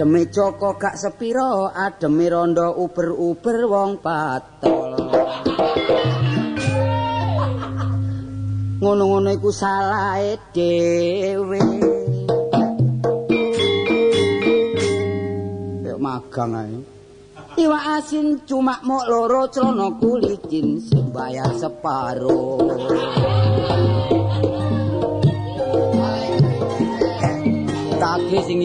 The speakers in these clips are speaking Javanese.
Ademe Joko gak sepiro ademe rondo uber-uber wong patol Ngono-ngono iku salahe dhewe magang ae. Iwak asin cuma mok loro celana kulicin sing bayar separo. Tage sing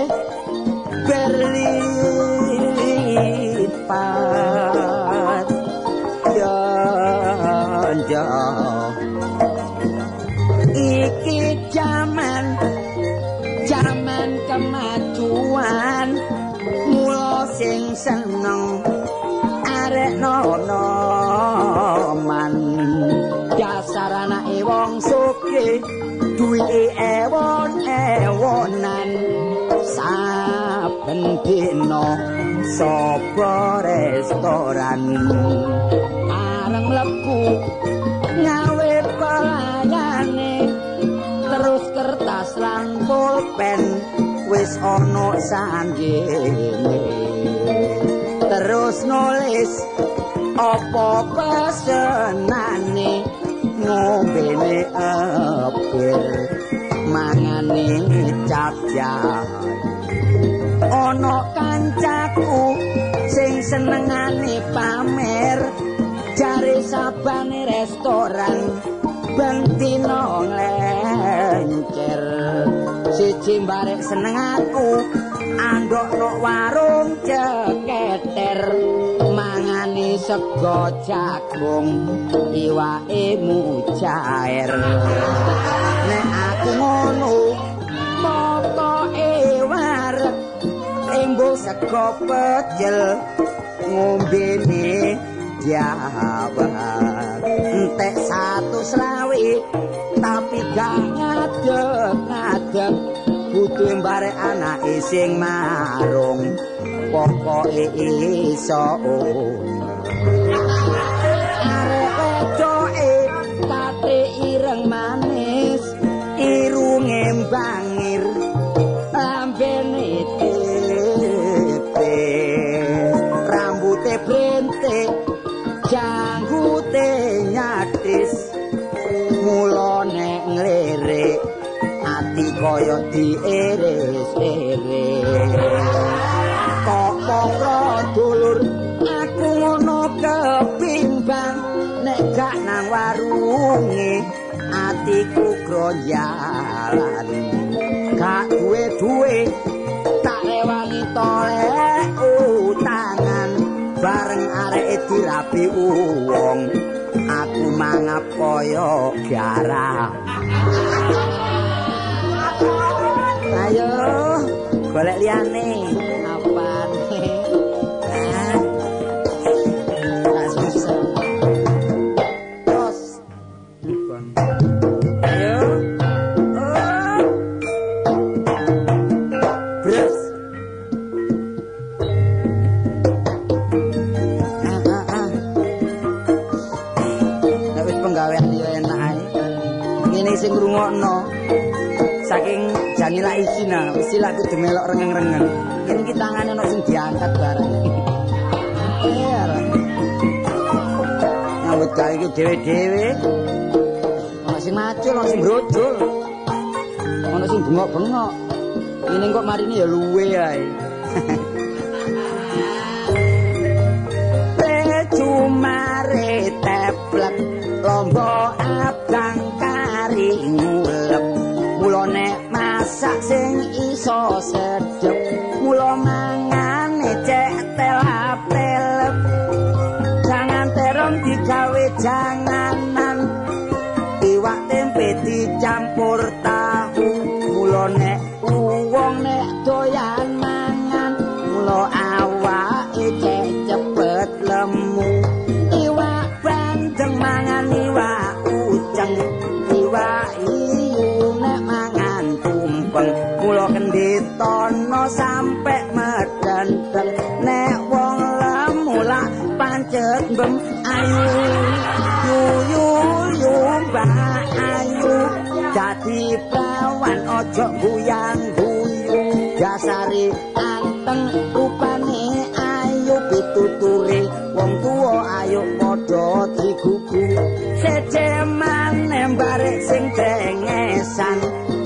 Berlin. Restoran. Areng mlebu ngawe pelayane terus kertas lan pulpen wis ana sanggene terus nulis apa pesenane ngombene apir mangane cap ana kancaku senengane pamer jare sabane restoran bentino nglencer. Siji barek seneng aku andok no warung ceketer. Mangani sego jagung iwake mujair. Nek aku ngono pokoke warek embo sego pecel ngombe ne jawa entek satu selawi tapi gak ngadeg ngadeg. Butuh mbare anake sing marung pokoke iso ati kaya dieres-eres kok para dulur aku ngono kepimbang nek gak nang warunge atiku gronjalan gak duwe-duwe tak rewangi tolek utangan bareng areke dirapi wong aku mangap kaya garam ayo golek liyane isina, wis sila kudu melok rengeng-rengeng. Kene iki tangane ono sing diangkat bareng. Iya. Nyambut gawe iki dhewe-dhewe. Ono sing macul, ono sing brojol. Ono sing bengok-bengok. Ini kok marini ya luwe ae. ojo guyang guyu dasari anteng rupane ayu pituture. Wong tuwa ayo padha digugu. Sejemane barek sing dengesan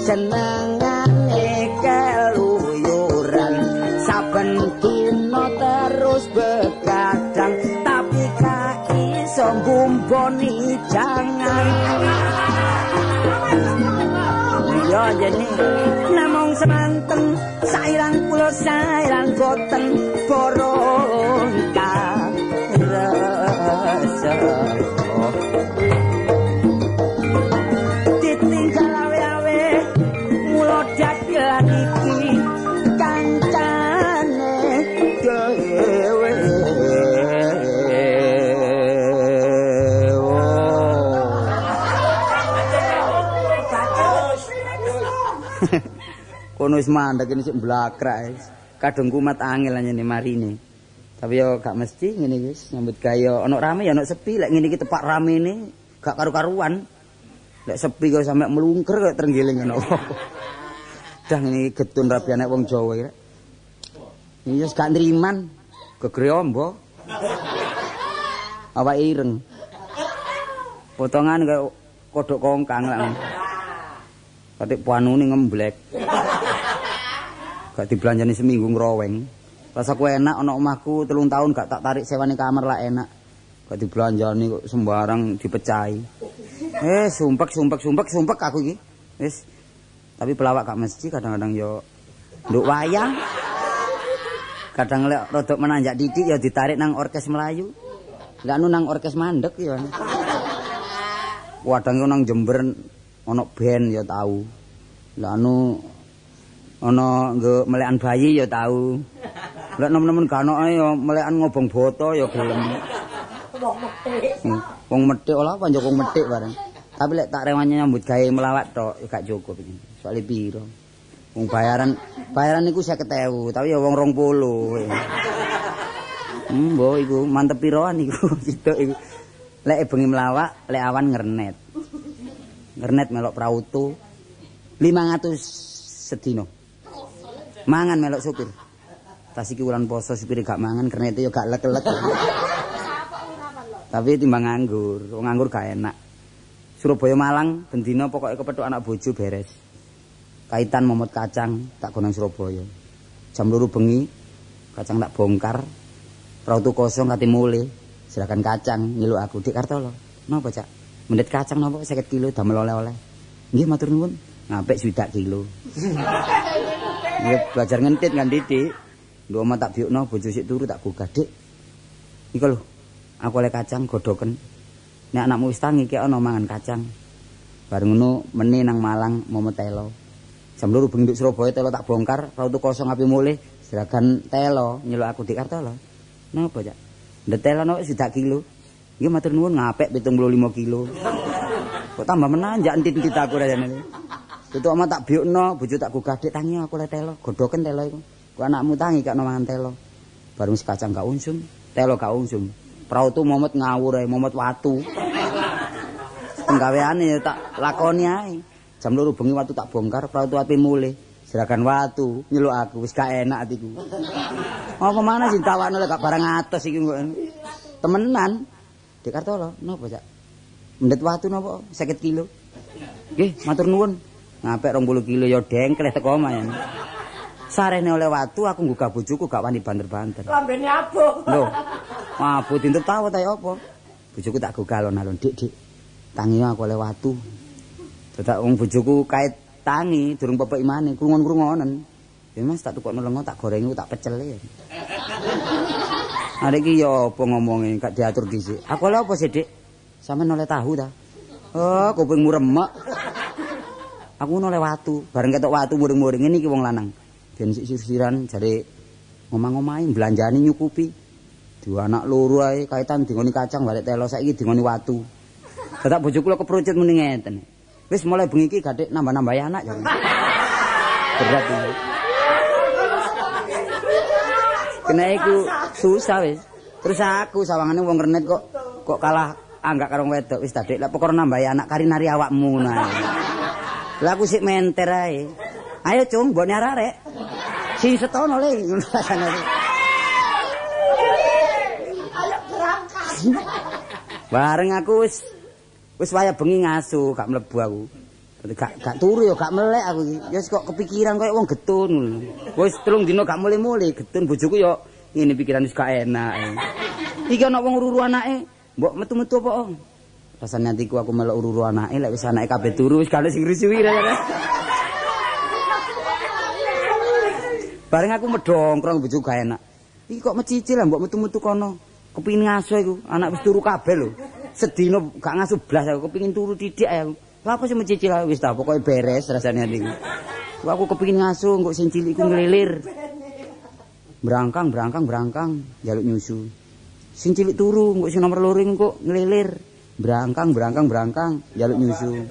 senengane keluyuran. Saben dina terus begadang tapi gak iso ngumboni jangan Iya jene namung semanten sairan kula sairan boten borongka rasa. Ditinggal awe-awe mulo dagelan iki kono wis mandek ini sik mblakrak kadung kumat angel anyene marine. Tapi yo gak mesti ngene wis nyambut gawe ana rame ya ana sepi. Lek ngene iki tepak ramene gak karu-karuan. Lek sepi kok sampe mlungker kok trenggiling ngono. Dah ini getun rapi anak wong Jawa ya iya gak nriman. Gegere ombo. Awak ireng. Potongan kayak kodok kongkang lah Katik puanune ngemblek. Gak dibelanjani seminggu ngroweng. Rasaku enak ana omahku telung tahun gak tak tarik sewane kamar lah enak. Gak dibelanjani kok sembarang dipecahi. Eh, sumpek sumpek sumpek sumpek aku iki. Wis. Tapi pelawak gak mesti kadang-kadang yo nduk wayang. Kadang lek rodok menanjak titik ya ditarik nang orkes Melayu. Lah anu nang orkes mandek ya. Wadang nang Jember ana band ya tahu. Lah anu ana nggo melekan bayi ya tahu. Lek nemen-nemen ganoke ya melekan ngobong boto ya gelem. Wong metik. Hmm, wong metik olah panjang wong metik bareng. Tapi lek tak rewanya nyambut gawe melawat tok ya gak cukup iki. Soale piro? Wong bayaran bayaran niku 50.000, tapi ya wong 20. Hmm, mbok iku mantep piroan iku gitu iku. Lek bengi melawak, lek awan ngernet. Ngernet melok prautu 500 sedino. Mangan melok supir. tas iki wulan poso supir gak mangan itu ya gak lek-lek. Tapi timbang nganggur, wong nganggur gak enak. Surabaya Malang bendina pokoknya kepethuk anak bojo beres. Kaitan momot kacang tak gonang Surabaya. Jam luru bengi kacang tak bongkar. Rautu kosong kati mulai. Silakan kacang ngilu aku di Kartolo. Napa cak? Mendet kacang napa 50 kilo damel oleh-oleh. Nggih matur nuwun. Ngapik swidak kilo. Nggih belajar ngentit kan titik. Lho omah tak biukno bojo sik turu tak gugah, Dik. Iku lho. Aku oleh kacang godoken. Nek anakmu wis tangi ki ana mangan kacang. Bareng ngono meni nang Malang momo telo. Jam loro bengi Surabaya telo tak bongkar, rautu kosong api mulih, seragan telo nyeluk aku di Kartolo. Napa, Cak? Ndetelo no wis kilo. Iki matur nuwun ngapik 75 kilo. Kok tambah menanjak entit-entit aku rasane. Tutuk omah tak biukno, bojo tak gugah dik tangi aku le telo, godoken telo iku. Ku anakmu tangi gak mangan telo. Baru kacang gak unsum, telo gak unsum. Prautu momot ngawur ae, momot watu. Penggaweane tak lakoni ae. Jam loro bengi watu tak bongkar, prautu api mulih. Seragan watu nyeluk aku wis gak enak atiku. Apa mana sing tawakno lek gak barang atos iki kok. Temenan. Di Kartolo, napa, Cak? Mendet watu napa? 50 kilo. Nggih, matur nuwun. Ngapik 20 kilo ya dengkleh teko omah sarene oleh watu aku nggugah bojoku gak wani banter-banter. Lambene abuh. Lho. Abuh dintup tawa ta apa? Bojoku tak gugah alon-alon, Dik, Dik. Tangi aku oleh watu. Dadak wong bojoku kait tangi durung pepek imane krungon-krungonen. Ya Mas tak tukokno lengo tak gorengi tak pecel ya. Are iki ya apa ngomonge gak diatur dhisik. Aku oleh apa sih, Dik? Sampe oleh tahu ta? Oh, kupingmu remek. Aku oleh watu, bareng ketok watu muring-muring iki wong lanang. ben sir-siran jare ngomong-ngomahi belanjani nyukupi. Dua anak loro ae kaitan dingoni kacang balik telo saiki dingoni watu. Dadak bojoku lho keprocet muni ngeten. Wis mulai bengi iki gadek nambah-nambah anak ya. Berat iki. Kena iku susah wis. Terus aku sawangane wong renet kok kok kalah anggak karo wedok. Wis dadek lek pokoke nambah anak kari nari awakmu ngono lha aku sik menter ae Ayo cung, mbok arek. Sing setono le ngono rasane. Ayo berangkat. Bareng aku wis wis waya bengi ngasu, gak mlebu aku. Gak gak turu ya gak melek aku iki. Ya kok kepikiran koyo wong getun ngono. Wis telung dina gak mulih-mulih, getun bojoku ya ngene pikiran wis gak enak. Iki ana wong ururu anake, mbok metu-metu apa? Rasane atiku aku melok ururu anake, lek wis anake kabeh turu wis gak sing rasane. Bareng aku medongkrong bojo gak enak. Iki kok mecicil mbok metu-metu kono. Kepingin ngaso iku, anak wis turu kabeh lho. Sedino gak ngaso blas aku kepingin turu titik aku. Lha apa sih mecicil wis ta pokoke beres rasane ati. Aku kepingin ngaso kok sing cilik iku ngelilir. Berangkang, berangkang, berangkang, jaluk nyusu. Sing cilik turu kok sing nomor loro kok ngelilir. Berangkang, berangkang, berangkang, jaluk nyusu.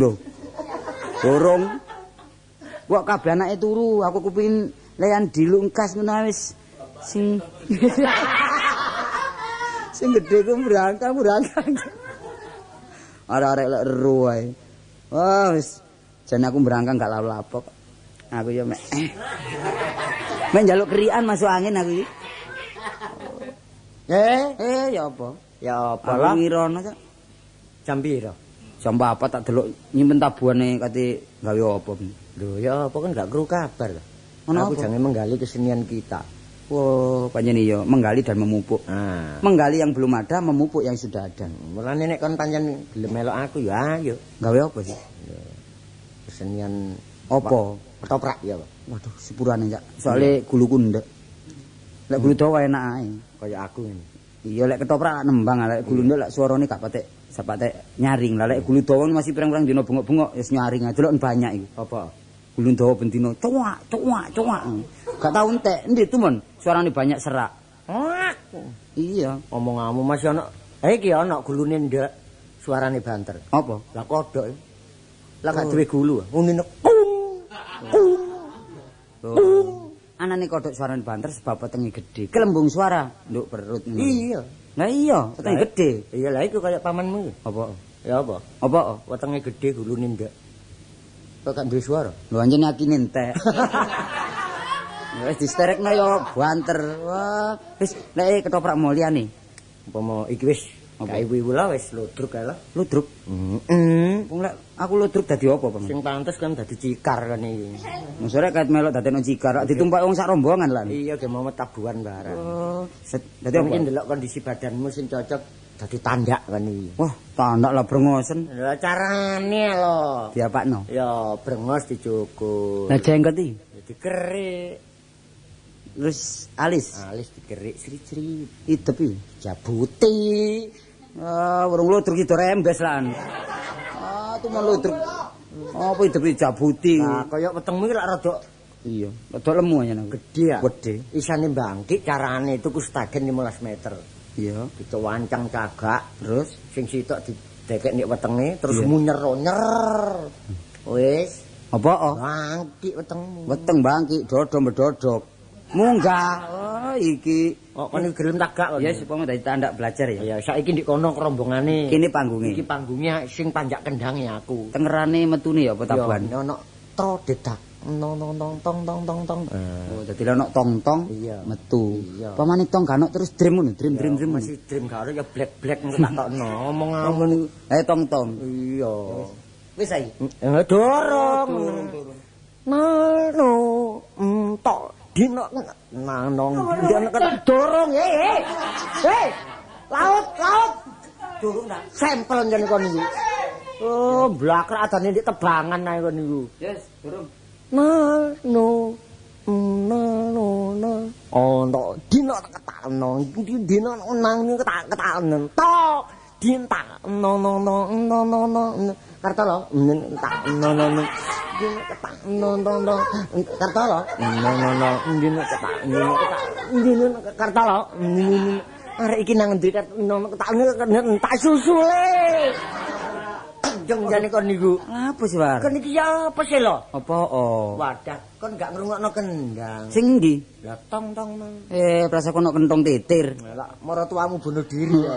Lho. Dorong. Kok kabeh anake turu, aku kepingin leyan dilungkas ngono wis. Sing sing gedhe ku berangkat berangkat arek-arek lek ero wae wah wis. Jan aku berangkat gak lalu lapok aku ya mek. Mek njaluk krian masuk angin aku iki. Eh eh ya apa ya apa lah ngirono cak jam piro jam apa tak delok nyimpen tabuhane kate gawe apa lho ya apa kan gak kru kabar lah Ono aku jangan menggali kesenian kita. Oh, pancen iya, menggali dan memupuk. Ah. Menggali yang belum ada, memupuk yang sudah ada. Mulane nek kon pancen gelem melok aku ya ayo. Gawe apa sih? Kesenian Apa? ketoprak ya, Pak. Waduh, sepurane Cak. Soale gulu kundek. Lek gulu dawa enak ae. Kaya aku ini. Iya lek ketoprak lak nembang, lek gulu ndek lek suarane gak patek sapatek nyaring. Lek gulu dawa masih pirang-pirang dina bengok-bengok wis nyaring aja delok banyak iku. Apa? Gulu dawa bendino cuak, cuak, cuak. Gak tau entek. Endi tumen suarane banyak serak. Iya. Omonganmu masih ana. Eh iki ana gulune ndek. Suarane banter. Apa? Lah kodok. Lah gak duwe gulu. Ngene kung. Kung. Oh. Anane kodok suarane banter sebab wetenge gedhe. Kelembung suara nduk perut. Iya. Lah iya, wetenge gedhe. Iya lah iku kaya pamanmu. Apa? Ya apa? Apa? Wetenge gedhe gulune ndek. Kok gak duwe suara? Lho anjene yakine entek. Wis disterekno ya banter. Wah, wis lek ketoprak mulyane. Umpama iki wis? Kae ibu lah wis ludruk kae lah. Ludruk. Heeh. Wong lek aku ludruk dadi apa, Bang? Sing pantes kan dadi cikar kan iki. Masore kait melok dadekno cikar, kok ditumpak wong sak rombongan lan. Iya ge mau tabuhan barang. Oh, dadi apa? ndelok kondisi badanmu sing cocok dadi tandak kan iki. Wah, tandak lah brengosen Lah carane lho. diapakno. Ya brengos dicukur. Lah jenggot iki, Ya dikerik. terus alis, Alis dikerik sri-sri. idep iki. Jabuti. Ah, urung ludruk itu rembes lan. Ah, tuh mau ludruk. Apa idep iki jabuti. Nah, kaya wetengmu iki lak rada Iya, rada lemu aja aku. gede ya. Gede. Isane bangkit carane tuku stagen 15 meter. Iya. Dicewancang cagak, Terus sing sitok didekek nek wetenge terus Iya. munyer nyer. Wis, apa? Oh? bangkit wetengmu. Weteng bangki dodo medodok. Munggah. Oh, iki. Kok kon iki gelem tagak kok. Ya supaya dadi tandak belajar ya. Ya saiki ndek kono kerombongane. Kene panggunge. Iki panggungnya sing panjak kendange aku. Tengerane metune ya apa tabuhan. Ya, ono tro dedak. Nong nong tong tong tong tong tong. Oh, dadi ana tong-tong Iya. metu. Pamane tong kanok terus dream ngono, dream dream dream. Masih dream karo ya black black engko tak tokno. Ngomong niku. Eh tong-tong. Iya. Wis saiki. Eh dorong. Nano entok dino nanong dino dorong eh eh. Eh. Laut laut. Durung dah sampel jan kon iki. Oh, blakrak adane ndek tebangan ae kon niku. Yes, durung. Nano nano no. Oh, entok dino ketakno. Dino nang ning ketak ketakno. Tok dinta no no no no no no karta lo tak no no no. Dino ketak no no no. Karta lo no no. No dino ketak dino ketak dino karta lo arek iki nang ndi kat no ketak tak susule jeng jane kon niku sih, War? kon iki ya apa sih lo Apa oh? wadah kon gak ngrungokno kendang Sing ndi? lah tong tong tong Eh, prasa kono kentong titir. lah mara tuamu bunuh diri ya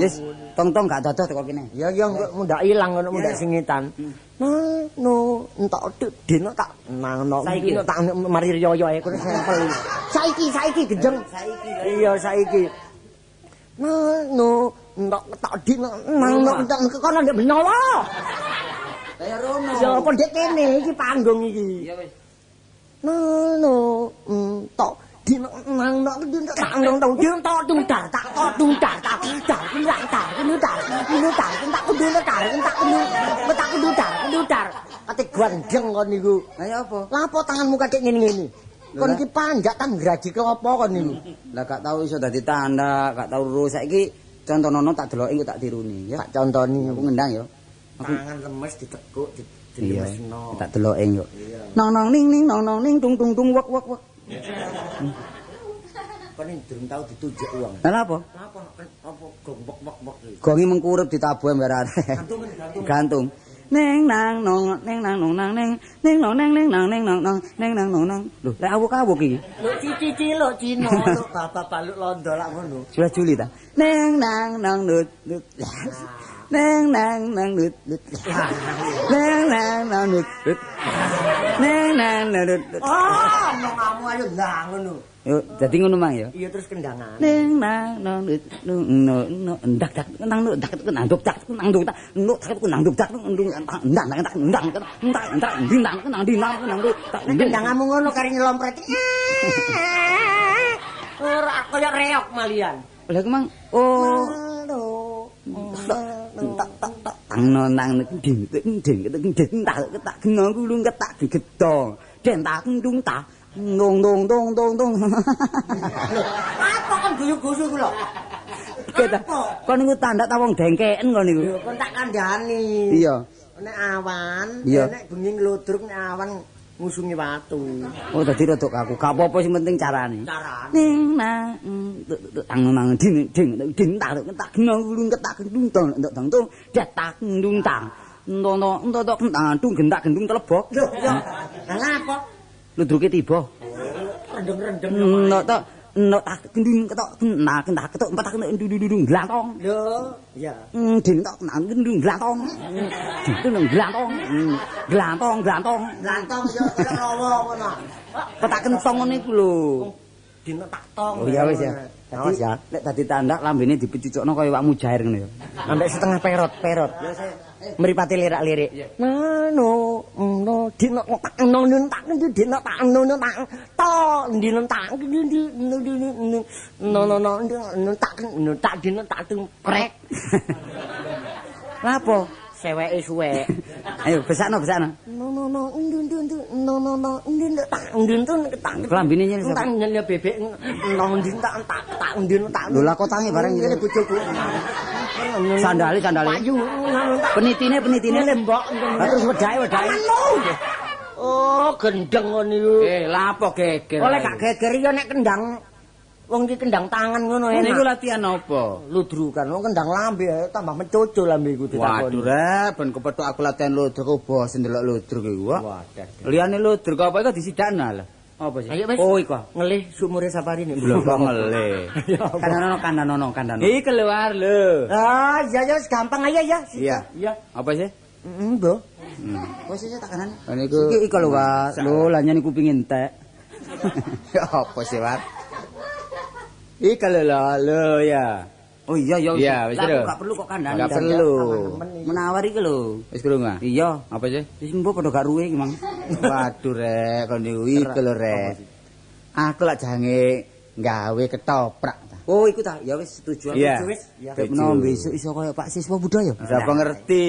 Yes, tong-tong gak dadah teko kene. Ya ya kok mundak ilang ngono mundak singitan. Nah, no, entak dik dino tak nang no. Saiki? Tak mari riyo ae kono sampel. Saiki saiki gejeng. Saiki. Iya saiki. Nah, no, entak tak dino nang no entak kono ndek benowo. Kaya rono. Ya apa ndek kene iki panggung iki. Iya wis. No, entak dino nang no dino tak nang tong dino tak tung dar tak tak tung dar tak dar dar dar kudu dar kudu dar tak kudu dar tak kudu tak kudu dar kudu dar ate gandeng kon niku Lah ya apa? lha apa tanganmu katik ngene-ngene kon iki panjat tan graji klopo kon niku Lah gak tau iso dadi tanda, gak tau lurus. Saiki contoh-nono tak deloki engko tak tiruni ya. tak contoni Aku ngendang ya. Aku tangan lemes ditekuk iya. dilemesno Tak deloki yo. Nong nong ning ning nong nong ning tung tung tung wak wak wak. kon iki durung tau ditujuk uang Lah apa? apa apa gombok bok bok Gongi mengkurep ditabuh gantung gantung Gantung. Neng nang nong neng nang nong nang neng neng nong neng neng nang neng nong nong neng nang nong nang. Lho, lek awuk-awuk iki. Lho cici cilok Cina lho bapak baluk londo lak ngono. Sudah Juli ta. Neng nang nang nut nut. Neng nang nang nut nut. Neng nang nang nut nut. Neng nang nang nut nut. Oh, mau kamu ayo lah ngono. Yo, dadi ngono mang ya. Iya terus kendangan. Nang nang ndak dak nang nut dak nang dak nang dak nut dak nang duk dak nang duk ndak ndak ndak ndak ndak ndak dinang nang nang duk dak Nek kendanganmu ngono kari nyelompret. Ora kaya reok malian. Lah iku mang oh Halo. tak tak tak tang no nang ding ding ding ding ding tak tak kena gulung ketak gedong den tak dung tak dong dong dong dong dong Apa kan guyu-guyu kula? kita kon niku tanda ta wong dengkeken kon niku Yo kon tak kandhani. iya Nek awan, nek bengi ngludruk nek awan ngusungi watu. oh dadi rada kaku gak apa-apa sing penting carane Carane. ning nang tang nang ding ding ding tak tak kena gulung ketak gedung dong dong dong tak dung tang Ndo ndo ndo ndo kentang dung gendak gendung telebok. Lho, yo. Lah apa? Ludruke tiba. Rendem-rendem. Ndo to ndo tak ketok ketok empat tak ndududung glantong. Lho, iya. Hmm, ding tok nang gendung glantong. Gendung glantong. Hmm, Glantong glantong. Lantong yo kaya rawa ngono. Ketak kentong ngene iku lho. Dino tak tong. Oh iya wis ya. Awas ya. Nek dadi tanda lambene dipecucukno kaya wak mujair ngono ya. Ambek setengah perot, perot. Mripate lirak-lirik. Nano, no, dino tak no no tak dino tak no no tak to, dino tak no no no tak no tak dino tak tung krek. Lah apa? Seweke suwek. Ayo besakno besakno. No no no ndun dun dun no no no ndun tak ndun tun tak Lambene nyel tak sapa? nyel bebek no ndun tak tak tak ndun tak. Lho lah kotange bareng ngene bojoku. Sandali sandali. Payu. Penitine penitine lembok. Terus wedahe wedahe. Oh, gendeng ngono niku. Eh, lah apa geger? Oleh gak geger ya nek kendang wong iki kendang tangan ngono Ini iku enak. latihan apa? Ludrukan wong kendang lambe ae, tambah mencoco lambe iku ditakoni. Waduh, rek, ben kepethuk aku latihan ludruk kok bos ndelok ludruk iku. Wak. Wadah. Liyane ludruk apa iku disidakno lah. Apa sih? Ayo. Oh, iku. Ngelih sumure sapari nih. Lho kok ngele. Kandanono kandanono kandanono. Iki keluar lho. Ah, iya ya wis gampang aja ya. Iya. Iya. Apa sih? Heeh. Wis iki tak kanan. Niku iki lho, Wak. Lho, lah nyani kuping entek. Ya apa sih, Wak? Iki lho lho lho ya. Oh iya ya Iya, wis Lah, lho. aku gak perlu kok kandhani. Gak perlu. Menawar iki lho. Wis krungu ah? Iya. Apa sih? Wis mbok padha gak ruwe iki, Mang. Waduh rek, kon iki lho rek. Aku lak jange gawe ketoprak ta. Oh, iku ta. Ya wis setuju aku. Iya. Setuju, wis. Iya. Dek menawa besok iso kaya Pak Siswa Budaya. Siapa ngerti?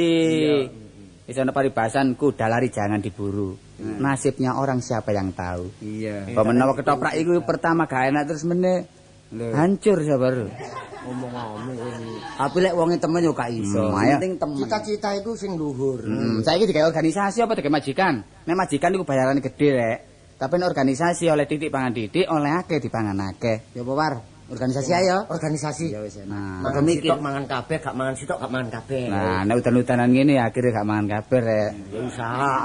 Wis ana paribasan kuda lari jangan diburu. Nasibnya orang siapa yang tahu. Iya. Apa menawa ketoprak iku pertama gak enak terus meneh hancur sabar. Ngomong-ngomong. Tapi lek wonge temen yo gak iso. Hmm. Penting temen. Cita-cita iku sing luhur. Hmm, saiki digawe organisasi apa digawe majikan? Nek majikan iku bayarane gede rek. Tapi nek organisasi oleh titik pangan titik, oleh akeh dipangan akeh. Ya apa war? Organisasi ayo. Organisasi. Ya wis. Nah, Mangan mikir. sitok mangan kabeh, gak mangan sitok gak mangan kabeh. Nah, nek udan-udanan ngene akhirnya gak mangan kabeh rek. ya usaha.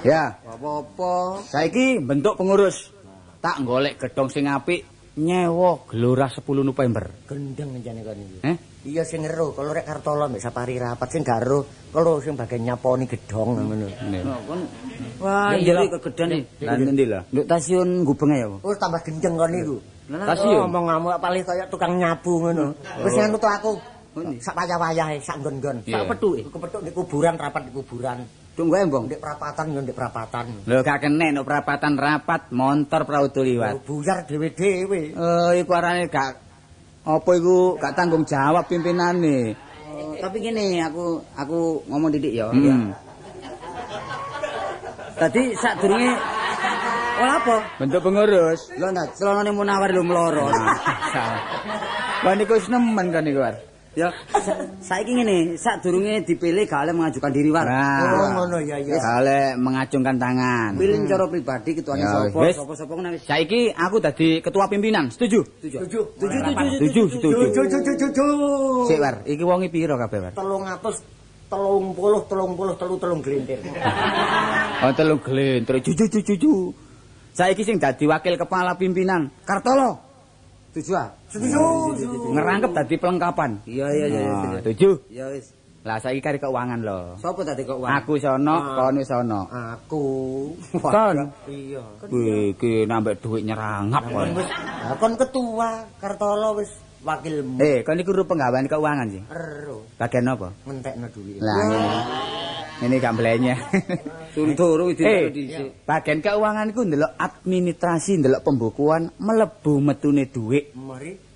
Ya, apa-apa. Saiki bentuk pengurus. Tak golek gedong sing apik nyewa gelora 10 November. Gendeng njane kon iki. Eh? Iya sing ero, kalau rek Kartolo mbek Sapari rapat sing gak ero, kalau sing bagian nyaponi gedong ngono. Wah, iya kegedan iki. Lah, ndi lah? Nduk stasiun Gubeng ya. Terus tambah gendeng kon niku. Stasiun? ngomong ngamuk paling kaya tukang nyapu ngono. Wis ngono to aku. Sak wayah-wayahe, sak nggon-nggon. Sak pethuke. Kepethuk di kuburan, rapat di kuburan. Tunggu ae, Bang. Ndek perapatan yo ndek perapatan. Lho gak kene nek perapatan rapat montor prautu Oh, liwat. Buyar dhewe-dhewe. Eh, iku arane gak apa iku gak tanggung jawab pimpinane. tapi gini aku aku ngomong didik ya. Hmm. Tadi sak durunge Wah apa? Bentuk pengurus. Lho ndak celonane munawar lho mloro. Lah niku wis nemen kan niku, War. Ya, sa- saiki ngene, sak durunge dipilih gak oleh mengajukan diri war. Nah. Oh ngono ya ya. Kale mengacungkan tangan. Pilih cara pribadi ketuane sapa, sapa-sapa ngono wis. Saiki aku dadi ketua pimpinan. Setuju? Setuju. Tujuh. Setuju, setuju, Setuju, setuju. Tujuh tujuh tujuh. Sik, War. Iki wonge piro kabeh, War? Telung atus telung puluh telung puluh telu telung gelintir. Oh, telu glentro. Juju juju juju. Saiki sing dadi wakil kepala pimpinan Kartolo. Setuju ah? Setuju. Ngerangkep dadi pelengkapan. Iya iya iya. Ah. Setuju. Ya wis. Lah saiki kari keuangan lho. Sopo tadi wah? Aku sono, kon wis sono. Aku. Kon. Iya. Iki nambah duit nyerangap kon. Kon ketua Kartolo wis wakilmu. Eh, kon iku ru penggawean keuangan sih. Ero Bagian apa? ngentekno duit. Lah. Ini gak melenyeh. Turu-turu Eh, dhisik. bagian keuangan iku ndelok administrasi, ndelok pembukuan, mlebu metune dhuwit. Mari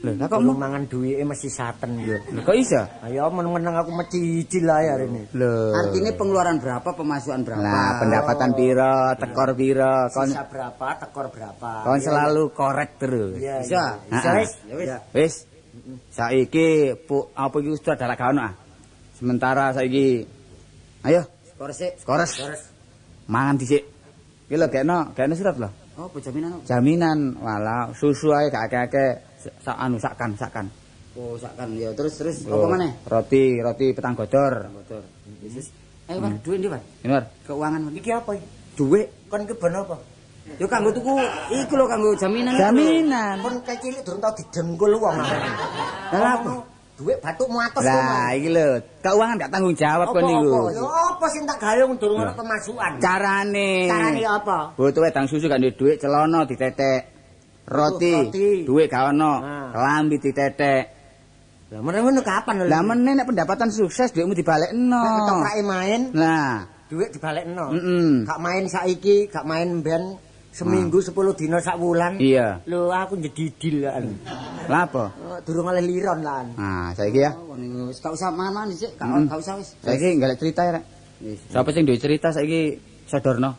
Lho, lah kok Kalau mu- mangan duwike mesti saten yo. Lho, kok iso? Ayo meneng-meneng aku mecicil ae hari ini. Lho. Artinya pengeluaran berapa, pemasukan berapa? Nah, pendapatan piro, tekor piro, kon Sisa berapa, tekor berapa. kon Iya, selalu korek terus. Iya, Bisa? Ah, ah. wis. Ya wis. Wis. Saiki apa iki wis adalah gak ono ah. Sementara saiki ayo Skor sik. skores. Terus Mangan dhisik. Iki lho gekno, gekno surat lho. Oh, apa jaminan? Jaminan wala susu ae gak akeh-akeh sak anu sakkan sakkan. Oh, sakkan ya. Terus terus apa maneh? Roti, roti petang godor. Motor. Wis. Ayo, Pak, duit ndi, Pak? Ini Mar. Keuangan Pak. iki apa iki? Duit. Kon ke ben apa? Yo kanggo tuku iku lho kanggo jaminan. Jaminan. Kon kecilik durung tau didengkul wong. Lah apa? Duit batukmu atus Lah iki lho, keuangan gak tanggung jawab kon niku. Yo apa sing tak gawe wong durung ono pemasukan. Carane. Carane apa? Butuh wedang susu gak duwe dhuwit celana ditetek. Roti, roti. duit gak ono. Nah. Kelambi ditetek. Lah meneh ngono kapan lho? Lah meneh nek pendapatan sukses dhuwitmu dibalekno. Nek ketoprake main, Nah, duit dibalekno. Mm-mm. Gak main saiki, gak main ben seminggu 10 dina sak wulan. iya. Lho aku jedidil kan. Lah apa? Durung oleh liron lah. Nah, saiki ya. Oh, wis gak usah mangan dhisik, gak Mm. usah wis. Saiki gak cerita ya, Rek. Wis. Siapa sing duwe cerita saiki sodorno.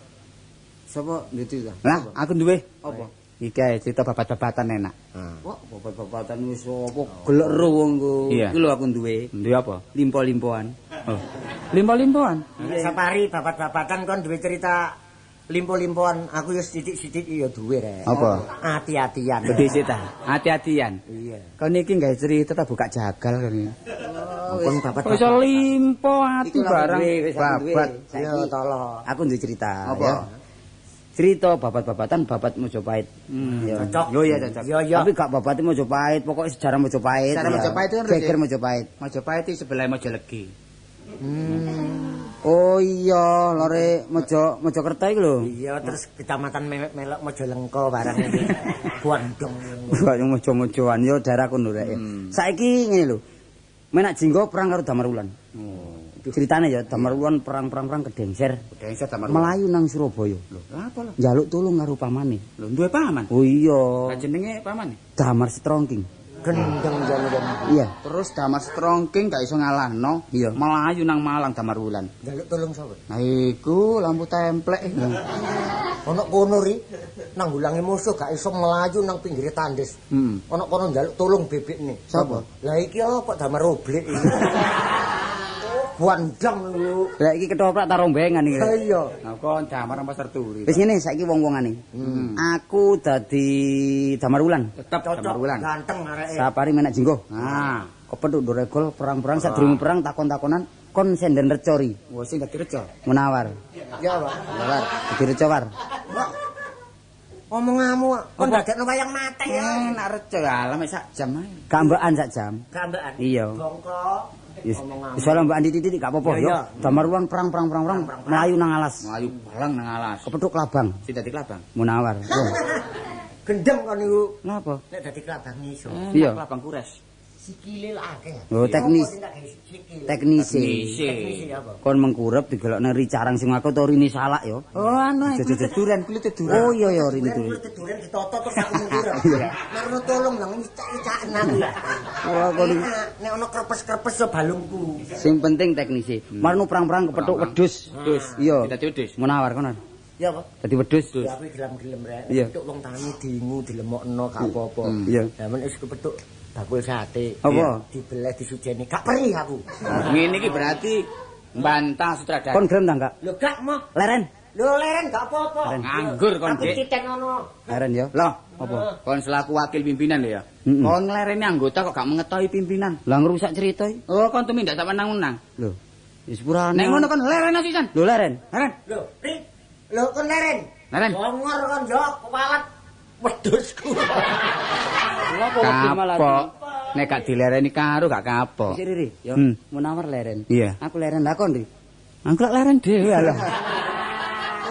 Sapa nditi ta? Lah, aku duwe. Apa? Iki ae cerita babat-babatan enak. Wah, babat-babatan wis apa gelek ro wong ku. Iya. Iki lho aku duwe. Duwe apa? Limpo-limpoan. Oh. Limpo-limpoan. Safari babat-babatan kon duwe cerita limpo-limpoan, aku ya sithik-sithik ya duwe rek. Apa? Hati-hatian. Gede sih ta. Hati-hatian. Iya. Kon iki gawe cerita ta buka jagal kan. Kon Kok babat iso limpo ati barang wis babat. Yo tolong. aku duwe cerita Apa? ya. Cerita babat-babatan babat Mojopahit. Hmm. Cocok. Yo ya cocok. Yo yo. Tapi gak babat Mojopahit, pokoknya sejarah Mojopahit. Sejarah. Mojopahit itu kan Geger Mojopahit. Majapahit itu sebelah Mojalegi. Oh iya, lore Mojo Mojokerto iku lho. Iya, terus kecamatan Me- Melok Mojalengko barang iki. Buandong. Gak yang mojo-mojoan yo daerah kono rek. Hmm. Saiki ngene lho. Menak jinggo perang karo Damarulan. Oh. Ceritane ya Damarulan perang-perang-perang kedengser. Dengser Damar. Melayu nang Surabaya. Lho, apa lho? Njaluk tulung karo pamane. Lho, duwe paman. Oh iya, Lah jenenge paman. Damar Strongking. Gendeng jane-jane. Iya. Terus Damar Strongking gak iso ngalahno. Iya. Melayu nang Malang Damar Wulan. Jaluk tolong sapa? Nah iku lampu templek. Ono kono ri nanggulangi musuh gak iso melayu nang pinggir tandes. Hmm. Ono kono njaluk tolong bebek nih. Sapa? Lah iki apa damar oblek iki. Buandang lu. Lah iki ketoprak ta rombengan iki. Ha iya. Nah, kon Damar apa terturi. Wis ngene saiki wong-wongane. Hmm. Aku dadi Damarulan. Tetap Cocok Damar Wulan. ganteng areke. Sapari menak jinggo. Nah, Kepethuk Doregol perang-perang sadurunge perang takon-takonan kon senden recori wah sing dadi reca. munawar. Ya, Pak. Munawar, dadi reca war. Omonganmu kon dadekno wayang mate ya. Enak reca ya, mek sak jam ae. Gambekan sak jam. Gambekan. Iya. Bongko. Wis ora mbak titik gak apa-apa Iya, yo. iya. Damarulan perang-perang-perang melayu nang alas. Melayu balang nang alas. Kepethuk Labang Sing dadi klabang. munawar. Gendeng kon niku. Napa? Nek dadi kelabang iso. Iya. Klabang kures. Sikile akeh. Oh, teknis. Apa? Kon mengkurep digelokne ricarang sing aku to rini salak yo. Oh, anu ae duren kulit duren. Oh iya iya rini Duren tuh. kulit duren ditoto terus aku. Iya. Marno tolong nang aku. Iki- Enak, Nek ono krepes-krepes yo balungku. Sing penting teknisi. Marno perang-perang kepethuk wedhus. Wedhus. Iya. Dadi wedhus. Munawar kono. Ya apa? Dadi wedhus. Ya aku gelem-gelem rek. Iya. Petuk wong tani dingu dilemokno gak apa-apa. Iya. Lah men wis kepethuk bakul sate. Apa? Dibeleh disujeni. Gak perih aku. Ngene iki berarti mbantah sutradara. Kon gelem ta enggak? Lho gak mah. Leren. Lho leren gak apa-apa. Nganggur kon, Aku Dik. citen ono. Leren yo. Loh, Apa? kon selaku wakil pimpinan lho ya. Kon nglereni anggota kok gak mengetahui pimpinan. Lah ngrusak cerita iki. Oh, kon tumindak sak menang-menang. Lho. Wis purane. Nek ngono kon leren sisan. Lho Leren. Leren. Lho, Ri. Lho kon leren. Leren. Ngor kon yo kewalat wedhusku. Lha kok wedi malah. Kapok. Nek gak dilereni karo gak kapok. Sik Riri, yo. Hmm. Munawar leren. Iya. Aku leren lah kon, Ri. Lek leren dhewe lah.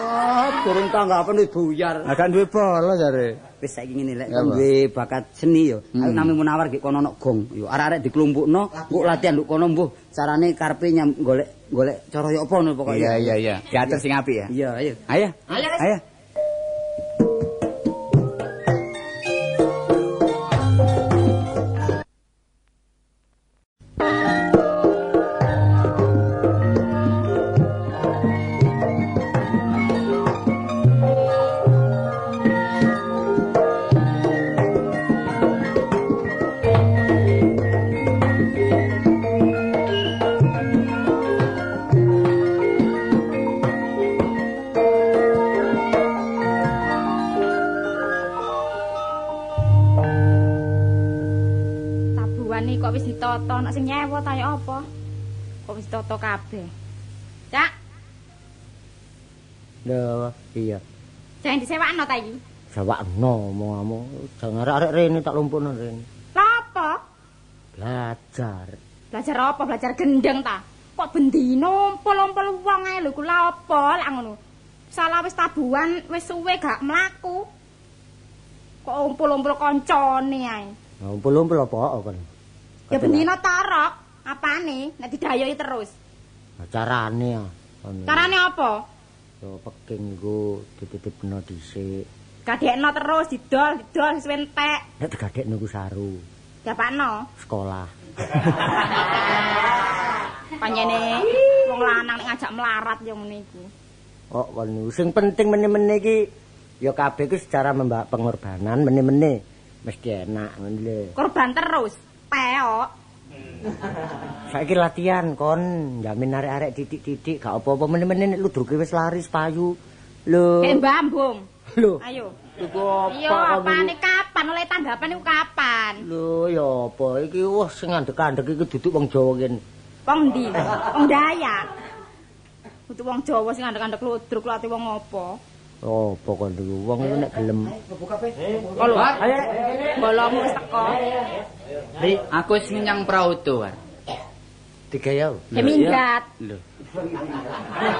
Oh, durung tanggapan wis buyar. Agak duwe bola jare. wis saiki ngene lek duwe bakat seni yo. Hmm. Ayo nami munawar gek kono ono gong. Yo arek-arek dikelompokno, kok latihan nduk kono mbuh. Carane karepe nyam golek golek cara yo apa ngono pokoke. Iya iya iya. Diatur sing apik ya. Iya, ayo. Ayo. Ayo. Ayo. Nek sing nyewa ta ya apa? Kok wis ditata kabeh. Cak, Lho, iya. jangan disewakno ta iki. Sawakno omong-omong. Jangan arek-arek rene tak lumpukno rene. Lha apa? Belajar. Belajar apa? Belajar gendeng ta? Kok bendino umpul-umpul wong ae lho ku lha apa lak ngono. Salah wis tabuhan wis suwe gak mlaku. Kok umpul-umpul koncone ae. Umpul-umpul apa kon? Ya bendino tarok. Apane? Nek didayoki terus. Carane ya. Carane apa? Yo peking iku dititipno dhisik. Gadekno terus didol, didol wis entek. Nek digadekno ku saru Dapakno. sekolah. Panjene wong lanang nek ngajak melarat ya ngene iku. Oh, kon niku sing penting meneh-meneh iki ya kabeh ku secara membawa pengorbanan meneh-meneh mesti enak ngono lho. Korban terus. Peok. Saiki latihan kon jamin arek-arek titik-titik gak apa-apa meneh-meneh nek ludruke wis laris payu. Lho. Kayak mbambung. Lho. Ayo. Iku apa? Iya, apane niku? kapan? Oleh tanggapan iku kapan? Lho ya apa iki wah sing ngandek-andek iki duduk wong Jawa kene. Wong ndi? Wong Dayak. Kudu wong Jawa sing andek-andek ludruk lati wong apa? Oh, apa kon niku wong iku nek gelem. Kalau ayo wis teko. Ri, aku wis ngenyang prauto. War. Digayau. Ya minggat. Lho.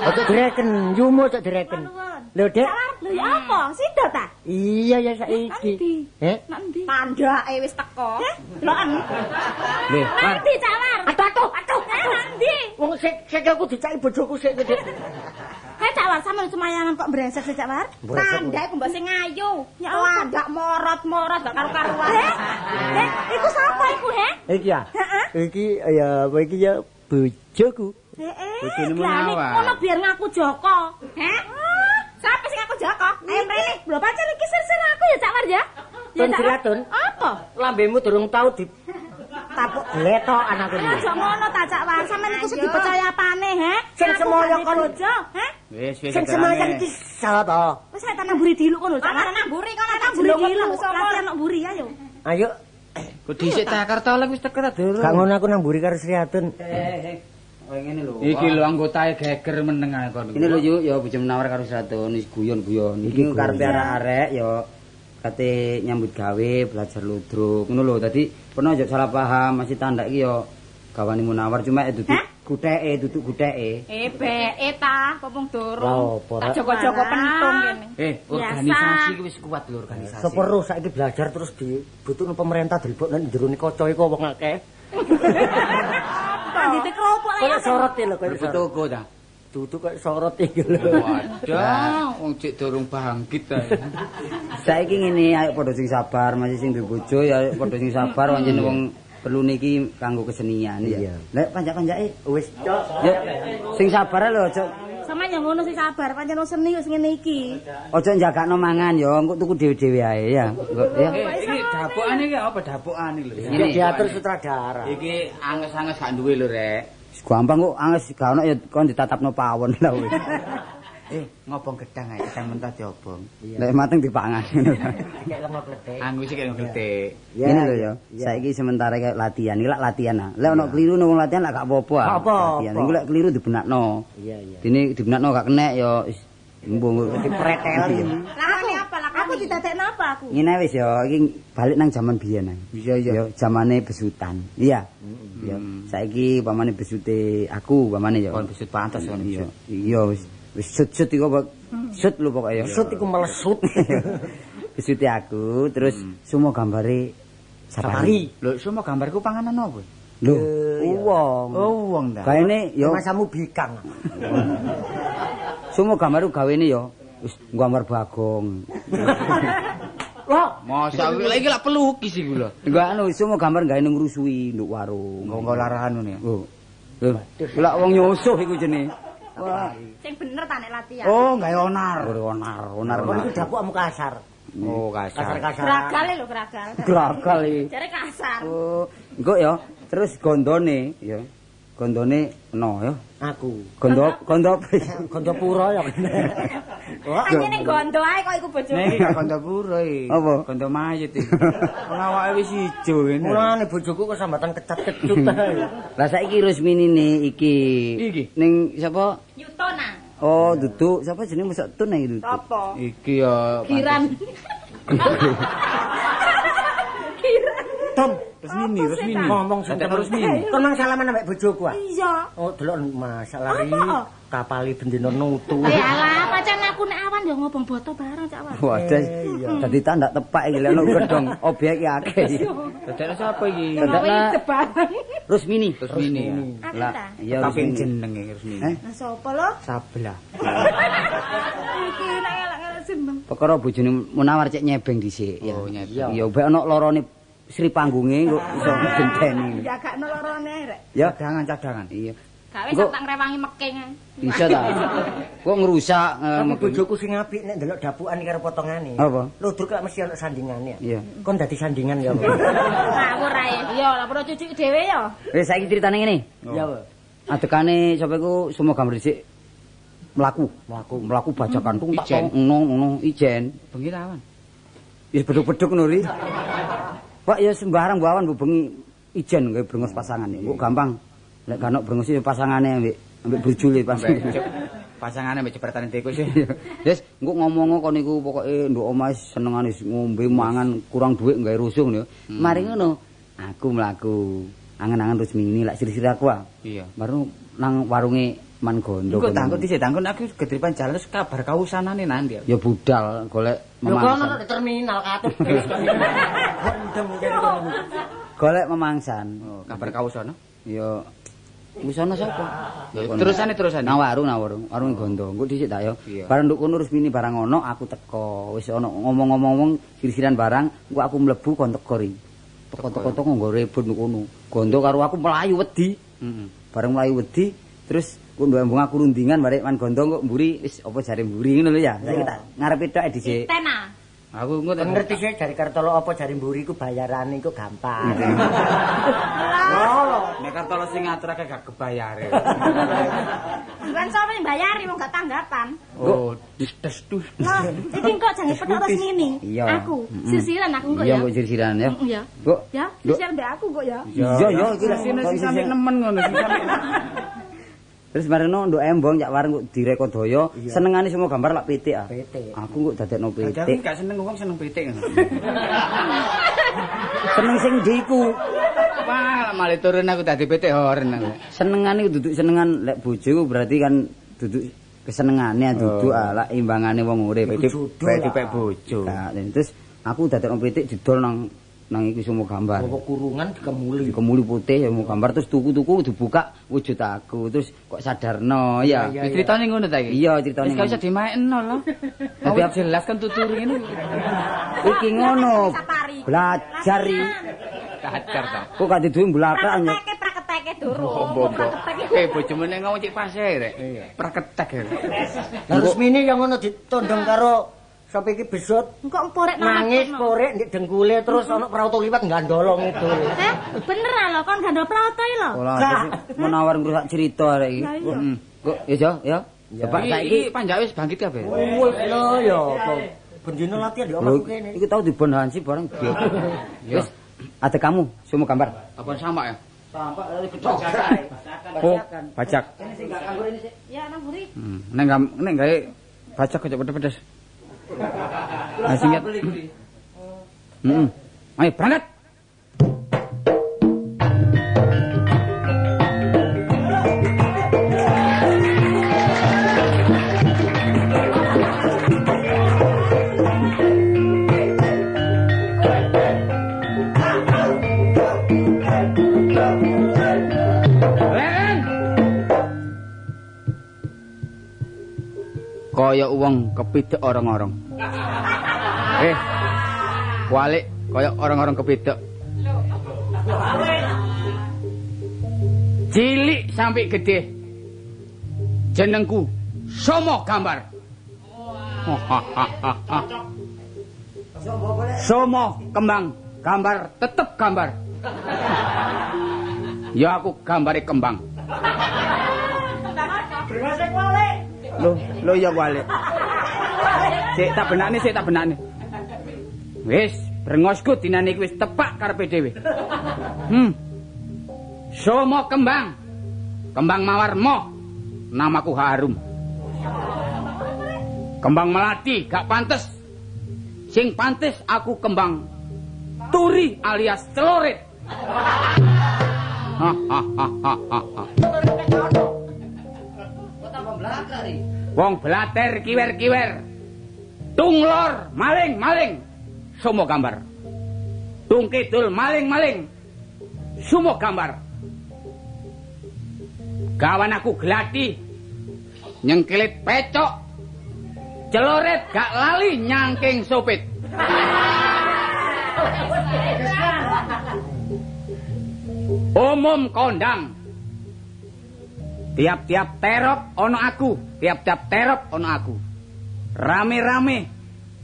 Ojo direken, yumo ojo direken. Lho, Dek. Lho ya apa? Sida ta? Iya ya saiki. Eh? Nak endi? Tandake wis teko. Deloken. Lho, Nak War. endi cawar? Aduh aduh aduh. Nak endi? Wong sik sik aku dicaki bojoku sik Dek. Hei cawar sampe semayangan kok brengsek sih cawar? Brengsek. Tandake ku mbok sing ayu. Ya Allah, gak morot-morot gak karo-karuan. Heh, iku sapa iku, heh? Iki ya. Heeh. Iki ya apa iki ya bojoku. Heeh. Bojone glane Munawar. Ngono biar ngaku Joko. Heh? Siapa sing ngaku Joko? Ayo mrene. Lho pancen iki sir-sir aku ya Cak War ya. Ya, Cak War. Jiratun. Apa? Lambemu durung tau di tapuk gletok anakku Ya iki. aja ngono ta Cak War. Sampeyan iku sing dipercaya apane, heh? Sing semoyo kon- bojo, heh? Wis wis. Sing semangat iki sapa? Wis ae tanah buri diluk kono, Cak War. Tanah buri kono tanah buri diluk. Latihan nok buri ayo. Ayo. Kok dhisik ta Kartolek wis teko ta durung? Gak ngono aku nang mburi karo Sri Atun. Eh, eh. Oh ngene lho. Iki lho anggotae geger meneng ae kon. Ini lho yuk, ya bojo menawar karo Sratun wis guyon-guyon. Iki karepe arek-arek ya kate nyambut gawe, belajar ludruk. Ngono lho, dadi pernah aja salah paham, masih tanda iki ya gawani munawar cuma itu duduk Hah? guteke, duduk guteke. Eh, beke ta, popong durung. Tak Rek? joko-joko pentung kene. Eh, organisasi iki wis kuat lho organisasi. Seperu saiki belajar terus dibutuhno pemerintah dilebokno nang jero kocok iku wong akeh. Pandite kerupuk Kaya lah. sorot lho sorot. toko ta. Duduk kaya sorot iki lho. Wadah, wong cek durung bangkit ta. Saiki ngene, ayo padha sing sabar, masih sing duwe bojo ya ayo padha sing sabar pancen wong perlu niki kanggo kesenian ya. Iya. Lek pancak-pancake wis cok. Ya sing sabar lho, cok. Sama yang ngono sih sabar, pancen wong seni wis ngene iki. Ojo njagakno mangan ya, engko tuku dhewe-dhewe ae ya. Engko ya. Eh, iki dapukane iki apa dapukane lho. Ini diatur sutradara. Iki anges-anges gak duwe lho, Rek. Gampang kok anges gak ono ya kon ditatapno pawon lah wis. Eh, ngobong gedang ae, gedang mentah diobong. Lek mateng dipangan ngono. Kayak lemah kletek. Anggo sik kene gletik. Ini lho ya. Saiki sementara kayak latihan, iki lak latihan ah. Lek ono keliru nang wong latihan lak gak apa-apa. Gak apa-apa. Latihan. Iku lek keliru dibenakno. Iya iya. Dene dibenakno gak kenek ya wis mbung Dipreteli. Lakane apa lakane? Aku didadekno apa aku? Ngene wis ya, iki balik nang zaman biyen ah. Iya, iya. Ya zamane besutan. Iya. Ya, saiki pamane besute aku pamane ya. Kon besut pantas kon Iya, besut. iya wis wis sut-sut iku apa sut lho pokoke ya. Sut iku melesut. Besuti aku terus semua gambare Safari. Lho, semua gambarku panganan apa? Lho, iya. wong. Oh, wong ta. Gaene yo Masamu bikang. semua gambar gawene yo wis gambar bagong. Wah, Masa iki lagi lak pelukis iku lho. Enggak anu semua gambar gawe ngrusui nduk warung. Nggo larahan ya. Oh. Lak wong nyusuh iku jenenge. Wah. Sing bener ta nek latihan. Oh, gawe onar. Onar, onar. kon iku dapukmu kasar. Oh, kasar. Kasar-kasar. Geragale lho geragal. Gragal iki. Jare kasar. Oh, engko ya. Terus gondone ya. Gondone no ya. Aku. Gondo gondo Gondo pura ya. Wah, Anjene gondo ae kok iku bojomu. Nek gak kondo pura iki. Apa? Kondo mayit iki. Wong awake wis ijo ngene. mulane bojoku kok sambatan kecat-kecut. Lah saiki Rusminine iki. Iki? Ning sapa? Yutona. Oh, duduk sapa jenenge mosok tun iki duduk. Apa? Iki ya Kiran. Tom, terus mini. ngomong sing terus mini. Kon nang salaman ambek bojoku ah. Iya. Oh, delok masalah Apa? kapali bendina nutu. Eh alah, pacan aku nek awan ya ngobong boto bareng cak Wan. Wadah. Dadi tanda tepak iki lek ono gedhong obyek iki akeh. Dadekno sapa iki? Lah. ide bareng. Rusmini. Terus mini. Aku Lah, iya Tapi Rusmini. jenenge terus mini. Eh? Nah sapa lo? Sabelah. Iki nek elek-elek simbang. Perkara bojone Munawar cek nyebeng dhisik ya. Oh, nyebeng. Ya mbek ono lorone Sri panggunge kok iso genteni. Ya gak nolorone rek. Ya, Cadangan-cadangan. iya. Gawe Engko- sak tak ngrewangi meking. Bisa ta? Kok ngerusak eh, bojoku sing apik nek ndelok dapukan karo potongane. Apa? Ludruk lak mesti ono sandingane. Iya. Kon dadi sandingan ya. Ngawur ae. Iya, lah perlu cuci dhewe ya. Wis saiki critane ngene. Ya. Adekane sapa iku semua gambar dhisik mlaku, mlaku, mlaku bajakan tung tak Ijen. ngono ngono ijen. Bengi lawan. Wis beduk-beduk ngono Pak ya sembarang bawan mbok bengi ijen gawe brengos pasangan ya. Mbok gampang. Lek gak ono brengos iki pasangane ambek ambek brujule pas. Pasangane mbek jebretane tikus sih. Wis engko ngomong kon niku pokoke nduk omah senengane ngombe mangan kurang dhuwit gawe rusung ya. Mari ngono aku mlaku angen-angen Rusmini lak siri-siri aku ah. Iya. Baru nang warunge Man Gondo. Engko kono. tangkut dhisik tangkut aku gedripan jalan terus kabar kausanane nanti. Ya budal golek Lho kono di terminal katut. Gendem kene. Golek memangsan. Oh, kabar kausono. Ya wis ana sapa? Terusane terusane. Nang warung nang warung, warung Gondo. Engko dhisik tak ya. Bareng nduk kono Rusmini barang ono aku teko. Wis ana ngomong-ngomong sirisiran barang, engko aku mlebu kon teko ri. Teko-teko nggo rebut kono. Gondo karo aku melayu wedi. Heeh. Bareng melayu wedi, terus ku nduk aku rundingan barek man Gondo kok mburi wis apa jare mburi ngono lho ya. Saiki tak ngarepe tok dhisik. Tena. Aku tak Ngerti sih dari Kartolo apa jari mburi iku bayarane iku gampang. Nek kartolo sing ngaturake gak kebayare. Bukan sapa yang bayari wong gak tanggapan. Oh, dis des dus. Nah, iki kok jangan petok. Iya. Aku, sisiran aku kok Iya ya. kok sirisiran ya. Iya. Kok Ya, sisiran mbek aku kok ya. Iya iya kok sing sampe sisir- nemen ngono sampe. Terus marino nduk embong cak warung kok direkodaya, senengane semua gambar lak pitik ah. Pitik. Aku kok dadekno Jadi aku pitik. gak seneng wong seneng pitik. Seneng sing ndiku. Wah, malah turun aku dadi pitik horen aku. Senengane duduk senengan lek bojo berarti kan duduk kesenengane duduk ah lak imbangane wong urip. Iku Pitik dipek bojo. Nah, terus aku dadekno pitik didol nang nang iku semua gambar. Bawa kurungan dikemuli. Kemuli putih ya mau gambar terus tuku-tuku dibuka wujud aku terus kok sadarno ya. Iya, Wis critane ngono ta iki? Iya ceritanya. Wis gak usah dimaekno lho. Tapi jelas kan tuturi ngene. Iki ngono. Belajar iki. Kacar ta. Kok gak diduwe blakak nyek. Praketeke praketeke durung. Bobo. Praketeke. Eh bojomu nek ngomong cek pas ae rek. Praketek ya. Harus mini yang ngono ditondong karo sapa iki besut Engko emporek nangis korek ndek dengkule terus ana prauto liwat gandolong itu. Eh, beneran lho kon gandol plato iki lho. Terus menawar ngrusak cerita arek iki. Heeh. Kok ya Jo, ya. Iki saiki iki panjake wis bangkit kabeh. Lho ya apa. Bendino latihan di omahku kene. iki tau dibon Hansi bareng. Wis, ada kamu semua gambar. Apa sama ya? Sampak dari gedok. Oh, bajak. Ya nang buri. Hmm, nek gak nek gawe bajak kok pedes-pedes. Nah, singkat. Heeh. Ayo berangkat. Kepidek orang-orang. Eh. Walik kaya orang-orang kepidek. Cilik sampai gede. Jenengku Somo Gambar. Somo kembang, gambar tetep gambar. Ya aku gambare kembang. Loh, loh ya wale. Sik tak benakne, sik tak benakne. Wis, brengosku dinane iki wis tepak karepe dhewe. Hmm. Somo kembang. Kembang mawar moh. Namaku harum. Kembang melati gak pantes. Sing pantes aku kembang turi alias celorit. Wong blater kiwer-kiwer. Tunglor maling maling. Somo gambar. Tung kidul maling maling. Sumo gambar. Gawan aku glati. Nyengkilit pecok. Celoret gak lali nyangking sopit. Umum kondang. Tiap-tiap terop ono aku, tiap-tiap terop ono aku. Rame-rame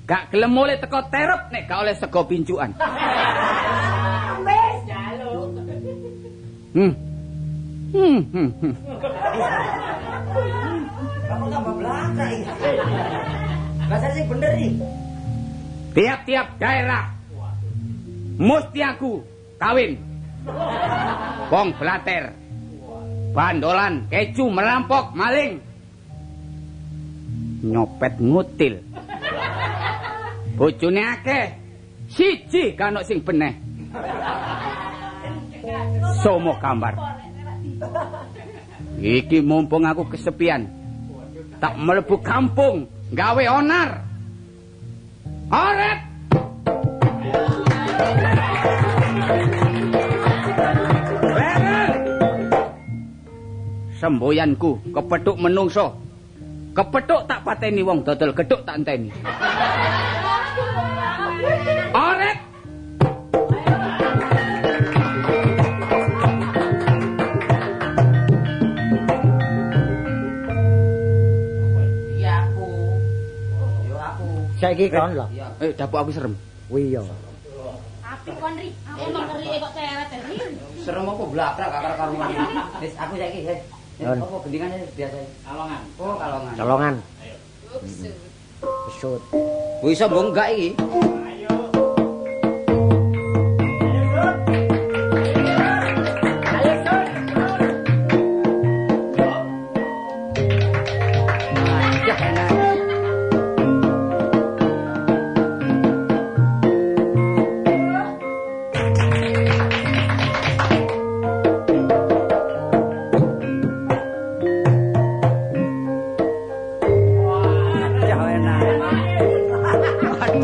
gak gelem mulai teko terop nek gak oleh sego pincuan. Hmm. Hmm, hmm, hmm. Kamu tambah belakang ini. Bahasa sing bener nih. Tiap-tiap daerah mesti aku kawin. Wong blater. Bandolan, keju, merampok, maling. Nyopet ngutil. Bojone akeh. Siji kanok sing beneh. Somo gambar. Iki mumpung aku kesepian. Tak mlebu kampung, gawe onar. Leren! Semboyanku kepethuk menungso. Kepethuk tak pateni wong dodol gedhuk tak enteni. Oret! Iya aku. Yo aku. Saiki kon lho. Eh, dapuk aku serem. Wi yo. Tapi kon ri, aku mau ngeri kok teret ri. Serem apa blakrak gak karuan. Wis aku saiki, he. Nun. Apa gendingan biasa? Kalongan. Oh, kalongan. Colongan. Besut. Wis mbok enggak iki?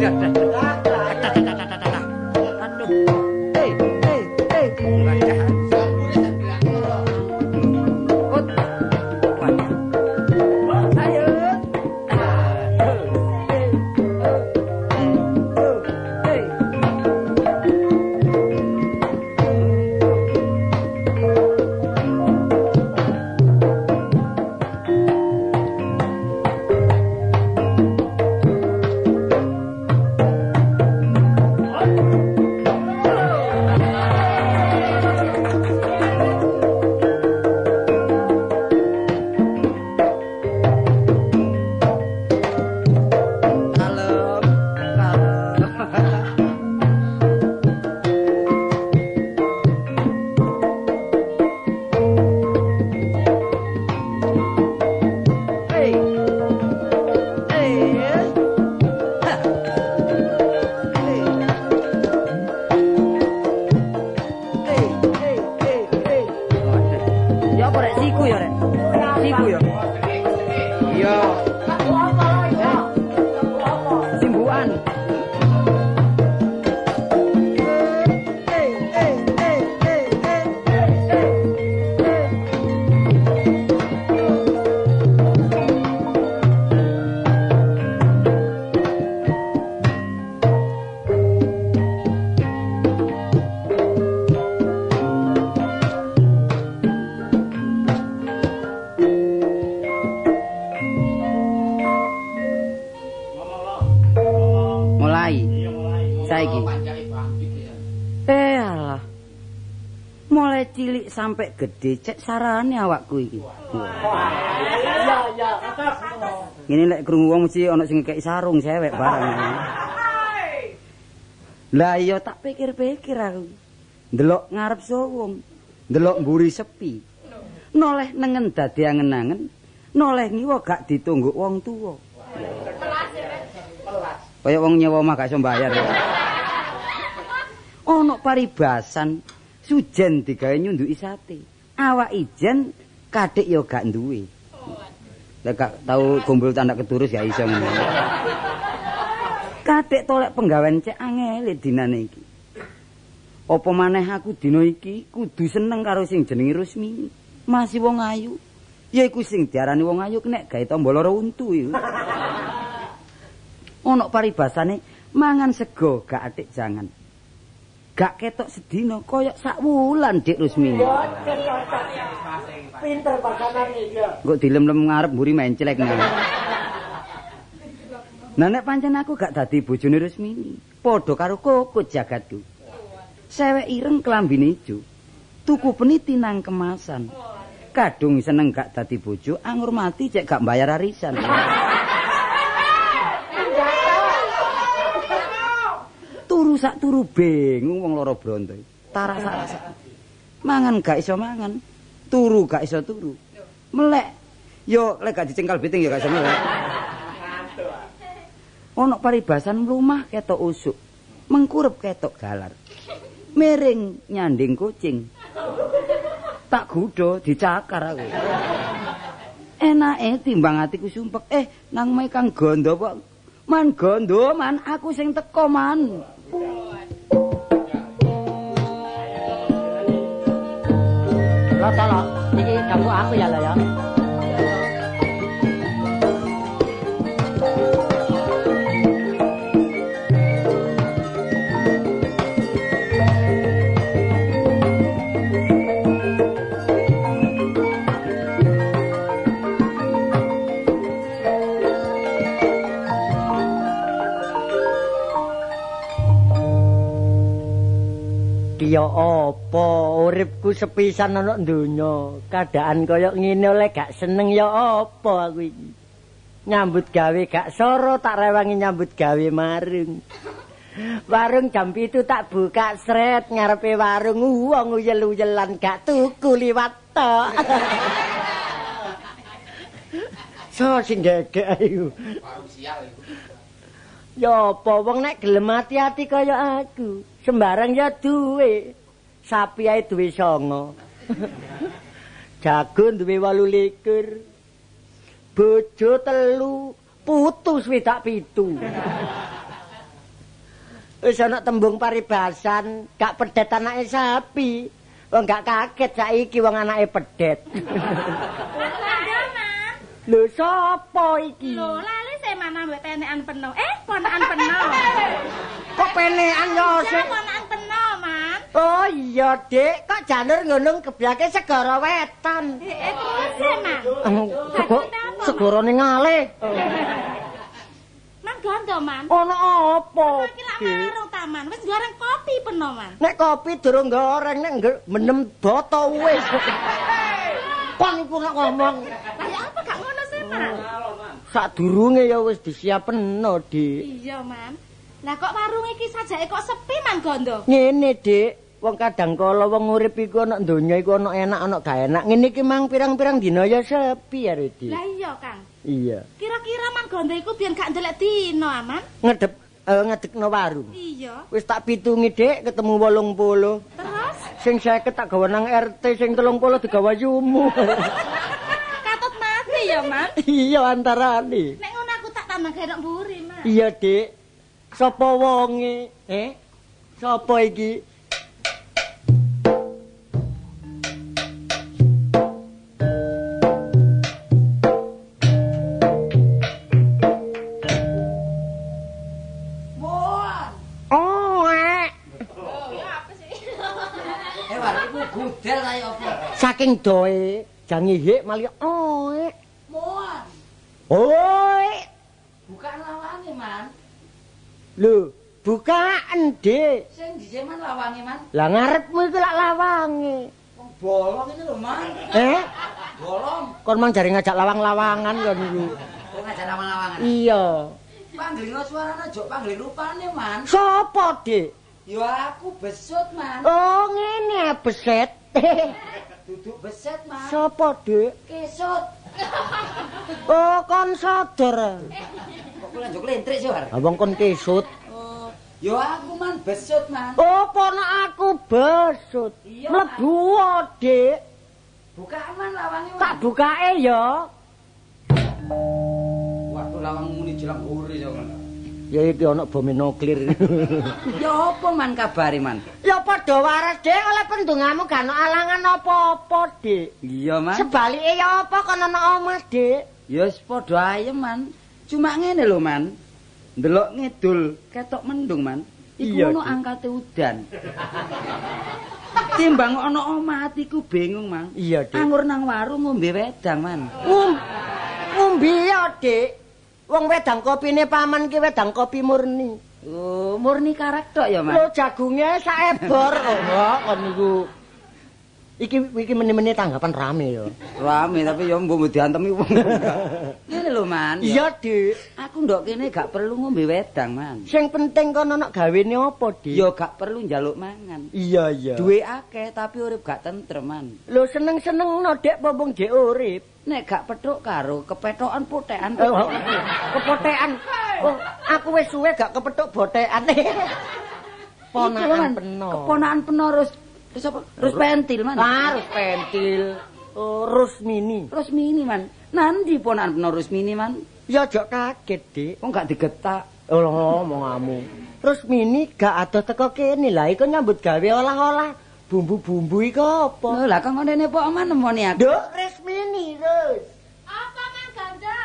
Trời, trời, trời. Mulai cilik sampai gede cek sarane awakku iki. Iya iya. Ngene lek krungu wong mesti ana sing ngekeki sarung cewek bareng. Lah iya tak pikir-pikir aku. Ndelok ngarep sowong. Ndelok mburi sepi. Noleh nengen dadi angen-angen. Noleh ngiwa gak ditunggu wong tuwa. Kaya wong nyewa mah gak iso bayar. Ana paribasan sujen digawe nyunduki sate. Awak ijen kadhik ya gak duwe. Lek gak tau gombol tandak keturus ya iso. Kadhik tolek penggawean cek angel dinane iki. Apa maneh aku dina iki kudu seneng karo sing jenenge Rusmi. Masih wong ayu. Ya iku sing diarani wong ayu nek gawe tombo loro untu iku. Ana paribasane mangan sego gak atik jangan. Gak ketok sedina kaya sak wulan Dik Rusmi. Pinter pasanane ya. Kok dilem-lem ngarep mburi menclek ngono. Nah nek pancen aku gak dadi bojone Rusmini, padha karo kokot jagatku. Sewek ireng klambine ijo. Tuku peniti nang kemasan. Kadung seneng gak dadi bojo, anggur mati cek gak bayar arisan. turu sak turu bingung wong loro bronto. Tarak-tarak. Mangan gak iso mangan, turu gak iso turu. Melek. Yo lek gak dicengkal biting ya gak iso melek. Ono paribasan rumah ketok usuk. Mengkurep ketok galar. Miring nyanding kucing. Tak gudo dicakar aku. Enake timbang atiku sumpek. Eh, nang mae Kang Gondo kok. Man Gondo, man aku sing teko man. Lo tolong, iki ganggu aku ya lo ya. Ya apa uripku sepisan ana donya. Kadaan kaya ngene oleh gak seneng ya apa aku iki. Nyambut gawe gak soro tak rewangi nyambut gawe marung. Warung jam itu tak buka sret ngarepe warung wong uyel-uyelan gak tuku liwat tok. so sing gegek ayo. Ya apa wong nek gelem ati-ati kaya aku. Sembarang ya duwe. Sapi ae duwe songo. Jago duwe 28. Bojo telu, putu swidak pitu. Wis ana tembung paribasan, gak pedet anake sapi. Wong gak kaget saiki wong anake pedet. Lho sapa iki? Lho, lali saya mana mbek penekan penuh. Eh, ponakan penuh. Kok penekan yo sik? ponakan penuh, Man. Oh iya, Dik. Kok jalur ngono kebyake segara wetan. Eh, eh, terus ya, Man. Sego segara ning ngale. Man gondo, Man. Ono apa? Iki lak marung taman. Wis goreng kopi penuh, Man. Nek kopi durung goreng nek menem boto wis. Kon iku ngomong Lah apa gak ngono sih, Man? Sadurunge ya wis disiapeno, Dik. Iya, Man. Lah kok warung iki sajake kok sepi, Man gondo? Ngene, Dik. Wong kadang kala wong urip iku ana donya iku ana enak ana gak enak. Ngene iki mang pirang-pirang dina ya sepi ya, Dik. Lah iya, Kang. Iya. Kira-kira Man gondo iku biyen gak ndelek dino, Aman? Ngedep eh, ngedekno warung. Iya. Wis tak pitungi, Dik, ketemu 80. Terus Sing 50 tak gawe nang RT, sing 30 digawa yumu. ya, Man. iya antarane. Nek ngono aku tak tambah gerok mburi, Man. Iya, Dik. Sapa wonge? Eh? Sapa iki? Oh, eh. Eh, war iku gudel kaya apa? Saking doe jange hik mali oh. Eh. Bukan lawane, Man. Lho, bukaan, Dik. Sing dhisik man lawange man. Lah ngarepmu iku lak lawange. Wong bolong ini lho man. Eh, Bolong. kon mang jare ngajak lawang-lawangan kon niku. Kok ngajak lawang-lawangan. Iya. Pangling suarane jok pangling rupane man. Sopo, Dik? Yo aku besut man. Oh, ngene beset. Duduk beset man. Sopo, Dik? Kesut. Oh, kon sadar. Kok kula njuk lentrik sih war. Abang kon kesut. Oh, yo aku man besut man. Oh, ponak aku besut. Mlebu, Dik. Bukaan man lawange. Tak bukae ya. Waduh lawang muni jelang uri yo man. Ya iki ana bom nuklir. Ya apa man kabare man? ya padha waras, Dik, oleh pendungamu gak ana alangan apa-apa, Dik. Iya man. Sebalike ya apa kon ana omah, Dik? Ya wis padha ayem man. Cuma ngene lho man. Ndelok ngidul ketok mendung man. Iku ono angkate udan. Timbang ono omah atiku bingung man. Iya, Dik. Anggur nang warung ngombe wedang man. Um, ngombe ya, Dik. Wong wedang kopine paman ki wedang kopi murni. Oh, murni karek tok ya man. Lho jagunge saebor. Oh, kon niku. Iki iki meni-meni tanggapan rame ya. Rame tapi ya mbok diantemi wong. Ngene lho man. Iya, Dik. Aku ndok kene gak perlu ngombe wedang man. Sing penting kon ana gawene apa, Dik? Ya gak perlu njaluk mangan. Iya, iya. Duwe akeh tapi urip gak tentrem man. Lho seneng-seneng no, Dek, popong jek urip. Nek gak petuk karo kepetokan putekan. Oh, kepotekan. Oh, aku wis suwe gak kepethuk botekan. Ponakan peno. Keponakan peno terus terus apa? Terus pentil man. Harus pentil. Oh, rus mini. Terus mini man. Nanti ponakan peno terus mini man. Ya aja kaget, Dik. Kok gak digetak? Oh, ngomongamu. Terus mini gak ada teko kene lah iku nyambut gawe olah-olah bumbu-bumbu iku apa? Lho lah kok ngene pok aman nemoni aku. Duk, res mini, Rus. Apa man ganda?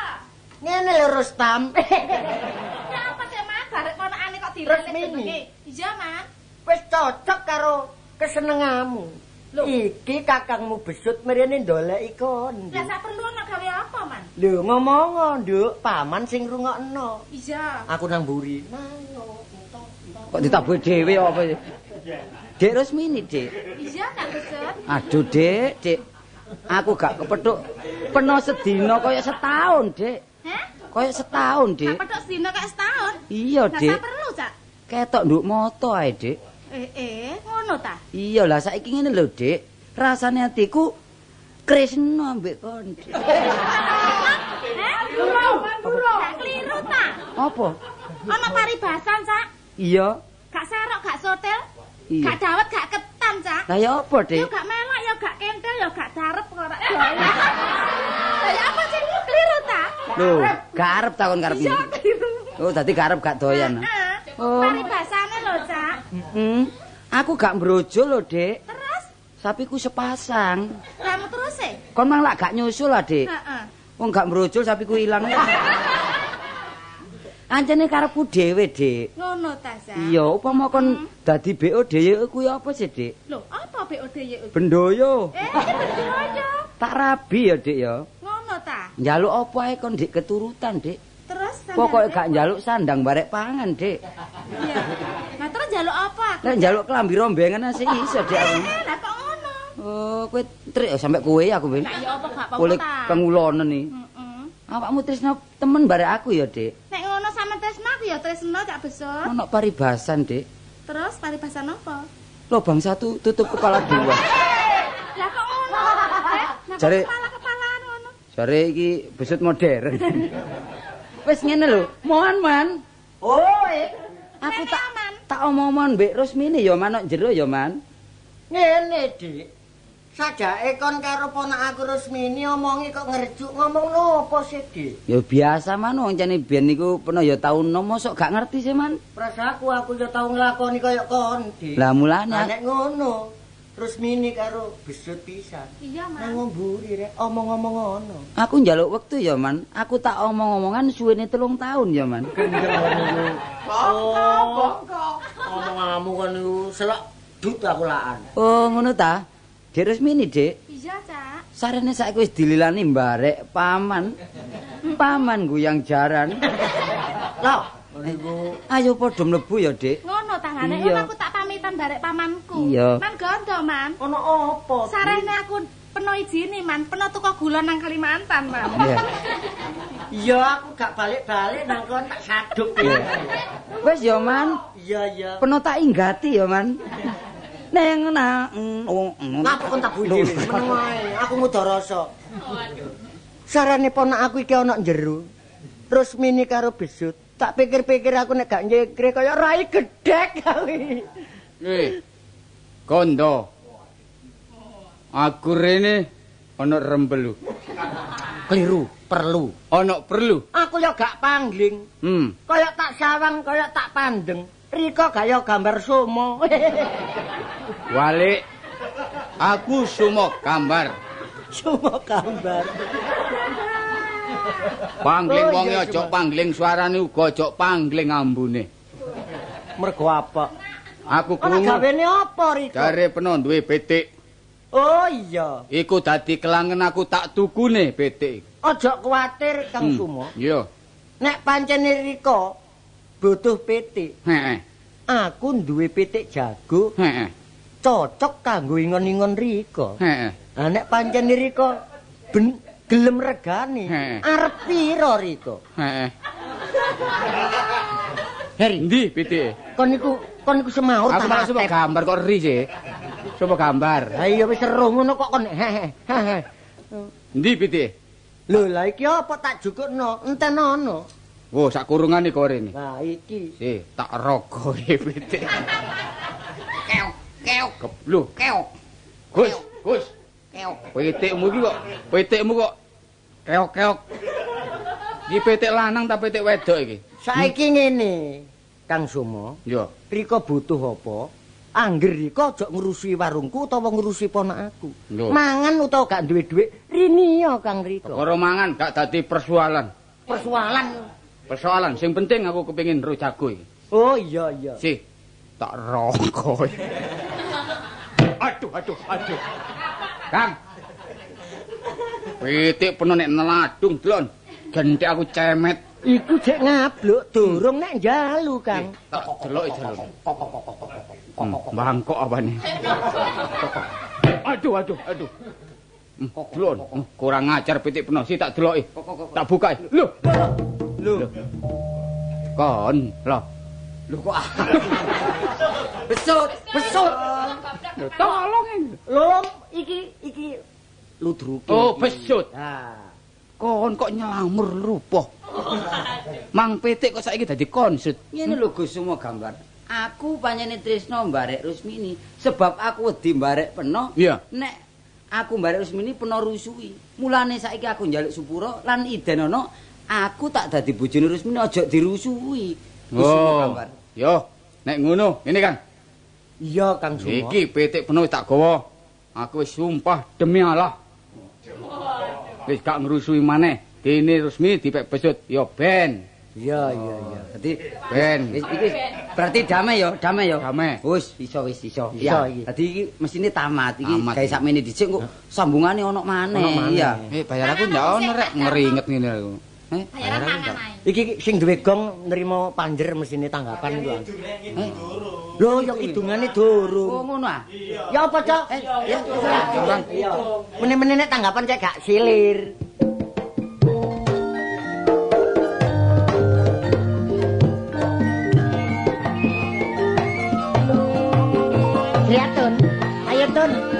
Ngene lho Rustam. Ya apa sih man? Garek ponakane kok mini. jenenge. Iya man. Wis cocok karo kesenengamu. Lho. Iki kakangmu besut mrene ndoleki kon. Lah sak perlu ana gawe apa man? Lho ngomong Nduk, paman sing rungokno. Iya. Aku nang mburi. Kok ditabuh dhewe apa sih? Dek Rusmini, Dik. Iya tak besut. Aduh, Dik, Dik. Aku gak kepethuk peno sedina kaya setahun, Dik. Heh? Kaya setahun, Gak Dik. pedok sedina kayak setahun. Iya, Lah Dik. sak perlu, Cak. Ketok nduk moto ae, Dik. Eh, eh, ngono ta? Iya lah saiki ngene lho, Dik. Rasane atiku Krisna ambek kon. Heh? Durung, durung. Gak keliru ta? Apa? Ana paribasan, Cak. Iya. Gak serok, gak sotel. Iya. Gak dawet, gak ketan, Cak. Lah ya apa, Yo Dik? gak melok, yo gak kentel, yo gak darep kok ora. Lah ya apa sih keliru ta? Lho, gak arep takon karep. Iya keliru. Oh, dadi karep gak doyan. Heeh. Oh. Paribasane lho, Cak. Hmm. Aku gak mbrojo lho, Dik. Terus Sapiku sepasang. kamu terus e? Kon mang lak gak nyusul lah, Dik. Heeh. Wong gak mbrojol sapiku ilang. Ancene karepku dhewe, Dik. Ngono ta, Cak. Iya, upama kon dadi BO dhewe kuwi apa sih, Dik? Lho, apa BOD ya? Bendoyo. Eh, bedoyo. Tak rabi ya, Dik ya. Ngono ta. Njaluk apa ae kon Dik keturutan, Dik. Terus Pokoke gak njaluk sandang barek pangan, Dik. Iya. Nah, terus njaluk apa? Nek njaluk kelambi rombengan sih iso, Dik. Eh, lah kok ngono? Oh, kowe trik sampe kowe aku, Be. Lah ya apa gak apa-apa ta? pengulonen nih. Awakmu tresno temen barek aku ya, Dik. Nek ngono sama Tresna aku ya Tresna Cak Besut. Ono paribasan, Dik. Terus paribasan apa? Lobang satu tutup kepala dua. Lah kok ngono? Eh, Jare- kepala-kepalaan ngono. Jare iki besut modern. Wis ngene lho, mohon man. Oh, eh. Aku tak tak omong-omong Mbak Rusmini ya manuk jero ya man. Ngene, Dik. Sajake kon karo ponak aku Rusmini omongi kok ngerjuk ngomong nopo sih, Dik? Ya biasa man wong jane biyen niku pernah ya tau nomo sok gak ngerti sih man. Prasaku aku ya tau nglakoni kaya kon, Dik. Lah mulane nek ngono, Rusmini karo besut pisan. Iya, Nang Mas. ngomburi rek omong-omong ngono. aku njaluk wektu ya man. Aku tak omong-omongan suwene telung tahun ya man. Oh, Omonganmu kan niku selak dut aku laan. Oh ngono ta. Dek Rusmini, Dik. Iya, Cak. Sarene saiki wis dililani mbarek paman. Paman guyang jaran. Lah, Ayo padha mlebu ya, Dik. Ngono tangane Iya. ngono aku tak pamitan barek pamanku. Iya. Man gondo, Man. Ono apa? Sarene aku peno izine, Man. Peno tuku gula nang Kalimantan, Man. Iya. Ya aku gak balik-balik nang kon tak saduk. Wis ya, Man. Iya, iya. Peno tak inggati ya, Man. Neng na oh, Ngapa kon tak budi? Meneng wae, aku ngudo rasa. Sarane ponak aku iki ana njero. Terus mini karo besut. Tak pikir-pikir aku nek gak nyekre kaya rai gedhek kuwi. Eh. Kondo. Aku rene ana rembelu. Keliru, perlu. Ana perlu. Aku ya gak pangling. Hmm. Kaya tak sawang, kaya tak pandeng. Riko gaya gambar sumo. Walik. Aku sumo gambar. sumo gambar. Pangling Oh, wong aja Sumo. pangling suarane uga aja pangling ambune. Mergo apa? Aku krungu gawene apa Riko? jare peno duwe pitik. Oh iya. Iku dadi kelangen aku tak tukune pitik. Aja kuwatir Kang Hmm. Sumo. Iya. Nek pancene Riko butuh pitik, Heeh. aku duwe pitik jago Heeh. cocok kanggo ingon-ingon Riko. Heeh. Nah nek pancene Riko ben gelem regani, Heeh. arep pira Riko? Heeh. Heri, Endi pitike? kon niku kon niku semaur Aku malah suka gambar kok ri sih. Coba gambar. Ha iya wis seru ngono kok kon. Endi pitike? Lho lah iki apa tak jukukno? Enten ono. Oh, sak kurungane kok rene. Nah iki. Si, tak rogoe pitik. Keok, keok, keblu, keok. Gus, Gus. Keok. Pitikmu iki kok, pitikmu kok keok, keok. Iki pitik lanang ta pitik wedok iki? Saiki ngene, Kang Sumo. Yo. Riko butuh apa? Angger Riko aja ngurusi warungku utawa ngurusi ponakku. Mangan utawa gak duwe dhuwit, rini ya Kang Riko. Perkara mangan gak dadi persoalan. Persoalan. Persoalan sing penting aku kepengin ro jago iki. Oh iya iya. Si, tak rogoe. aduh, aduh, aduh. Kang. Pitik penuh nek neladung, Dlon. Gentik aku cemet. Iku cek ngabluk durung nek njalu Kang. Tak deloki jalur. Hmm, bangkok apane? aduh, aduh, aduh. Hmm, kurang ngajar pitik penuh si tak deloki. Tak buka. Lho. Lho. Kon, lho. Lho kok besut, besut. Tolong. Lho, iki iki ludruke. Oh, besut. Nah, Kon kok nyelamur rupoh. Mang pitik kok saiki dadi konsut. Ngene lho Gus semua gambar. Aku panjene tresno mbarek Rusmini sebab aku wedi mbarek peno. Iya. Nek aku mbarek Rusmini peno rusui. Mulane saiki aku njaluk Supuro lan Iden ono aku tak dadi bojone Rusmini aja semua Oh. Yo, nek ngono, ini kan. iya Kang Sumo. Iki pitik penuh tak gawa. Aku wis sumpah demi Allah. Wis gak ngrusui maneh. Dene resmi dipek besut. Yo ben. Iya iya iya. Dadi Ben. wis iki berarti damai yo, damai yo. Damai. Wis iso wis iso. Iso Iya. iki. Dadi iki mesine tamat iki gawe sakmene dhisik kok sambungane ono maneh. Iya. Eh, bayar aku ndak ono rek ngeringet ngene aku. Eh, Bayaran mangan ae. Iki sing duwe gong nrimo panjer mesine tanggapan iku. Eh, Lho, ya kidungane Oh durung. ngono ah. Ya apa, Cok? Eh, ya. Meneh-meneh tanggapan cek gak silir. Lihat, Tun. Ayo, Tun.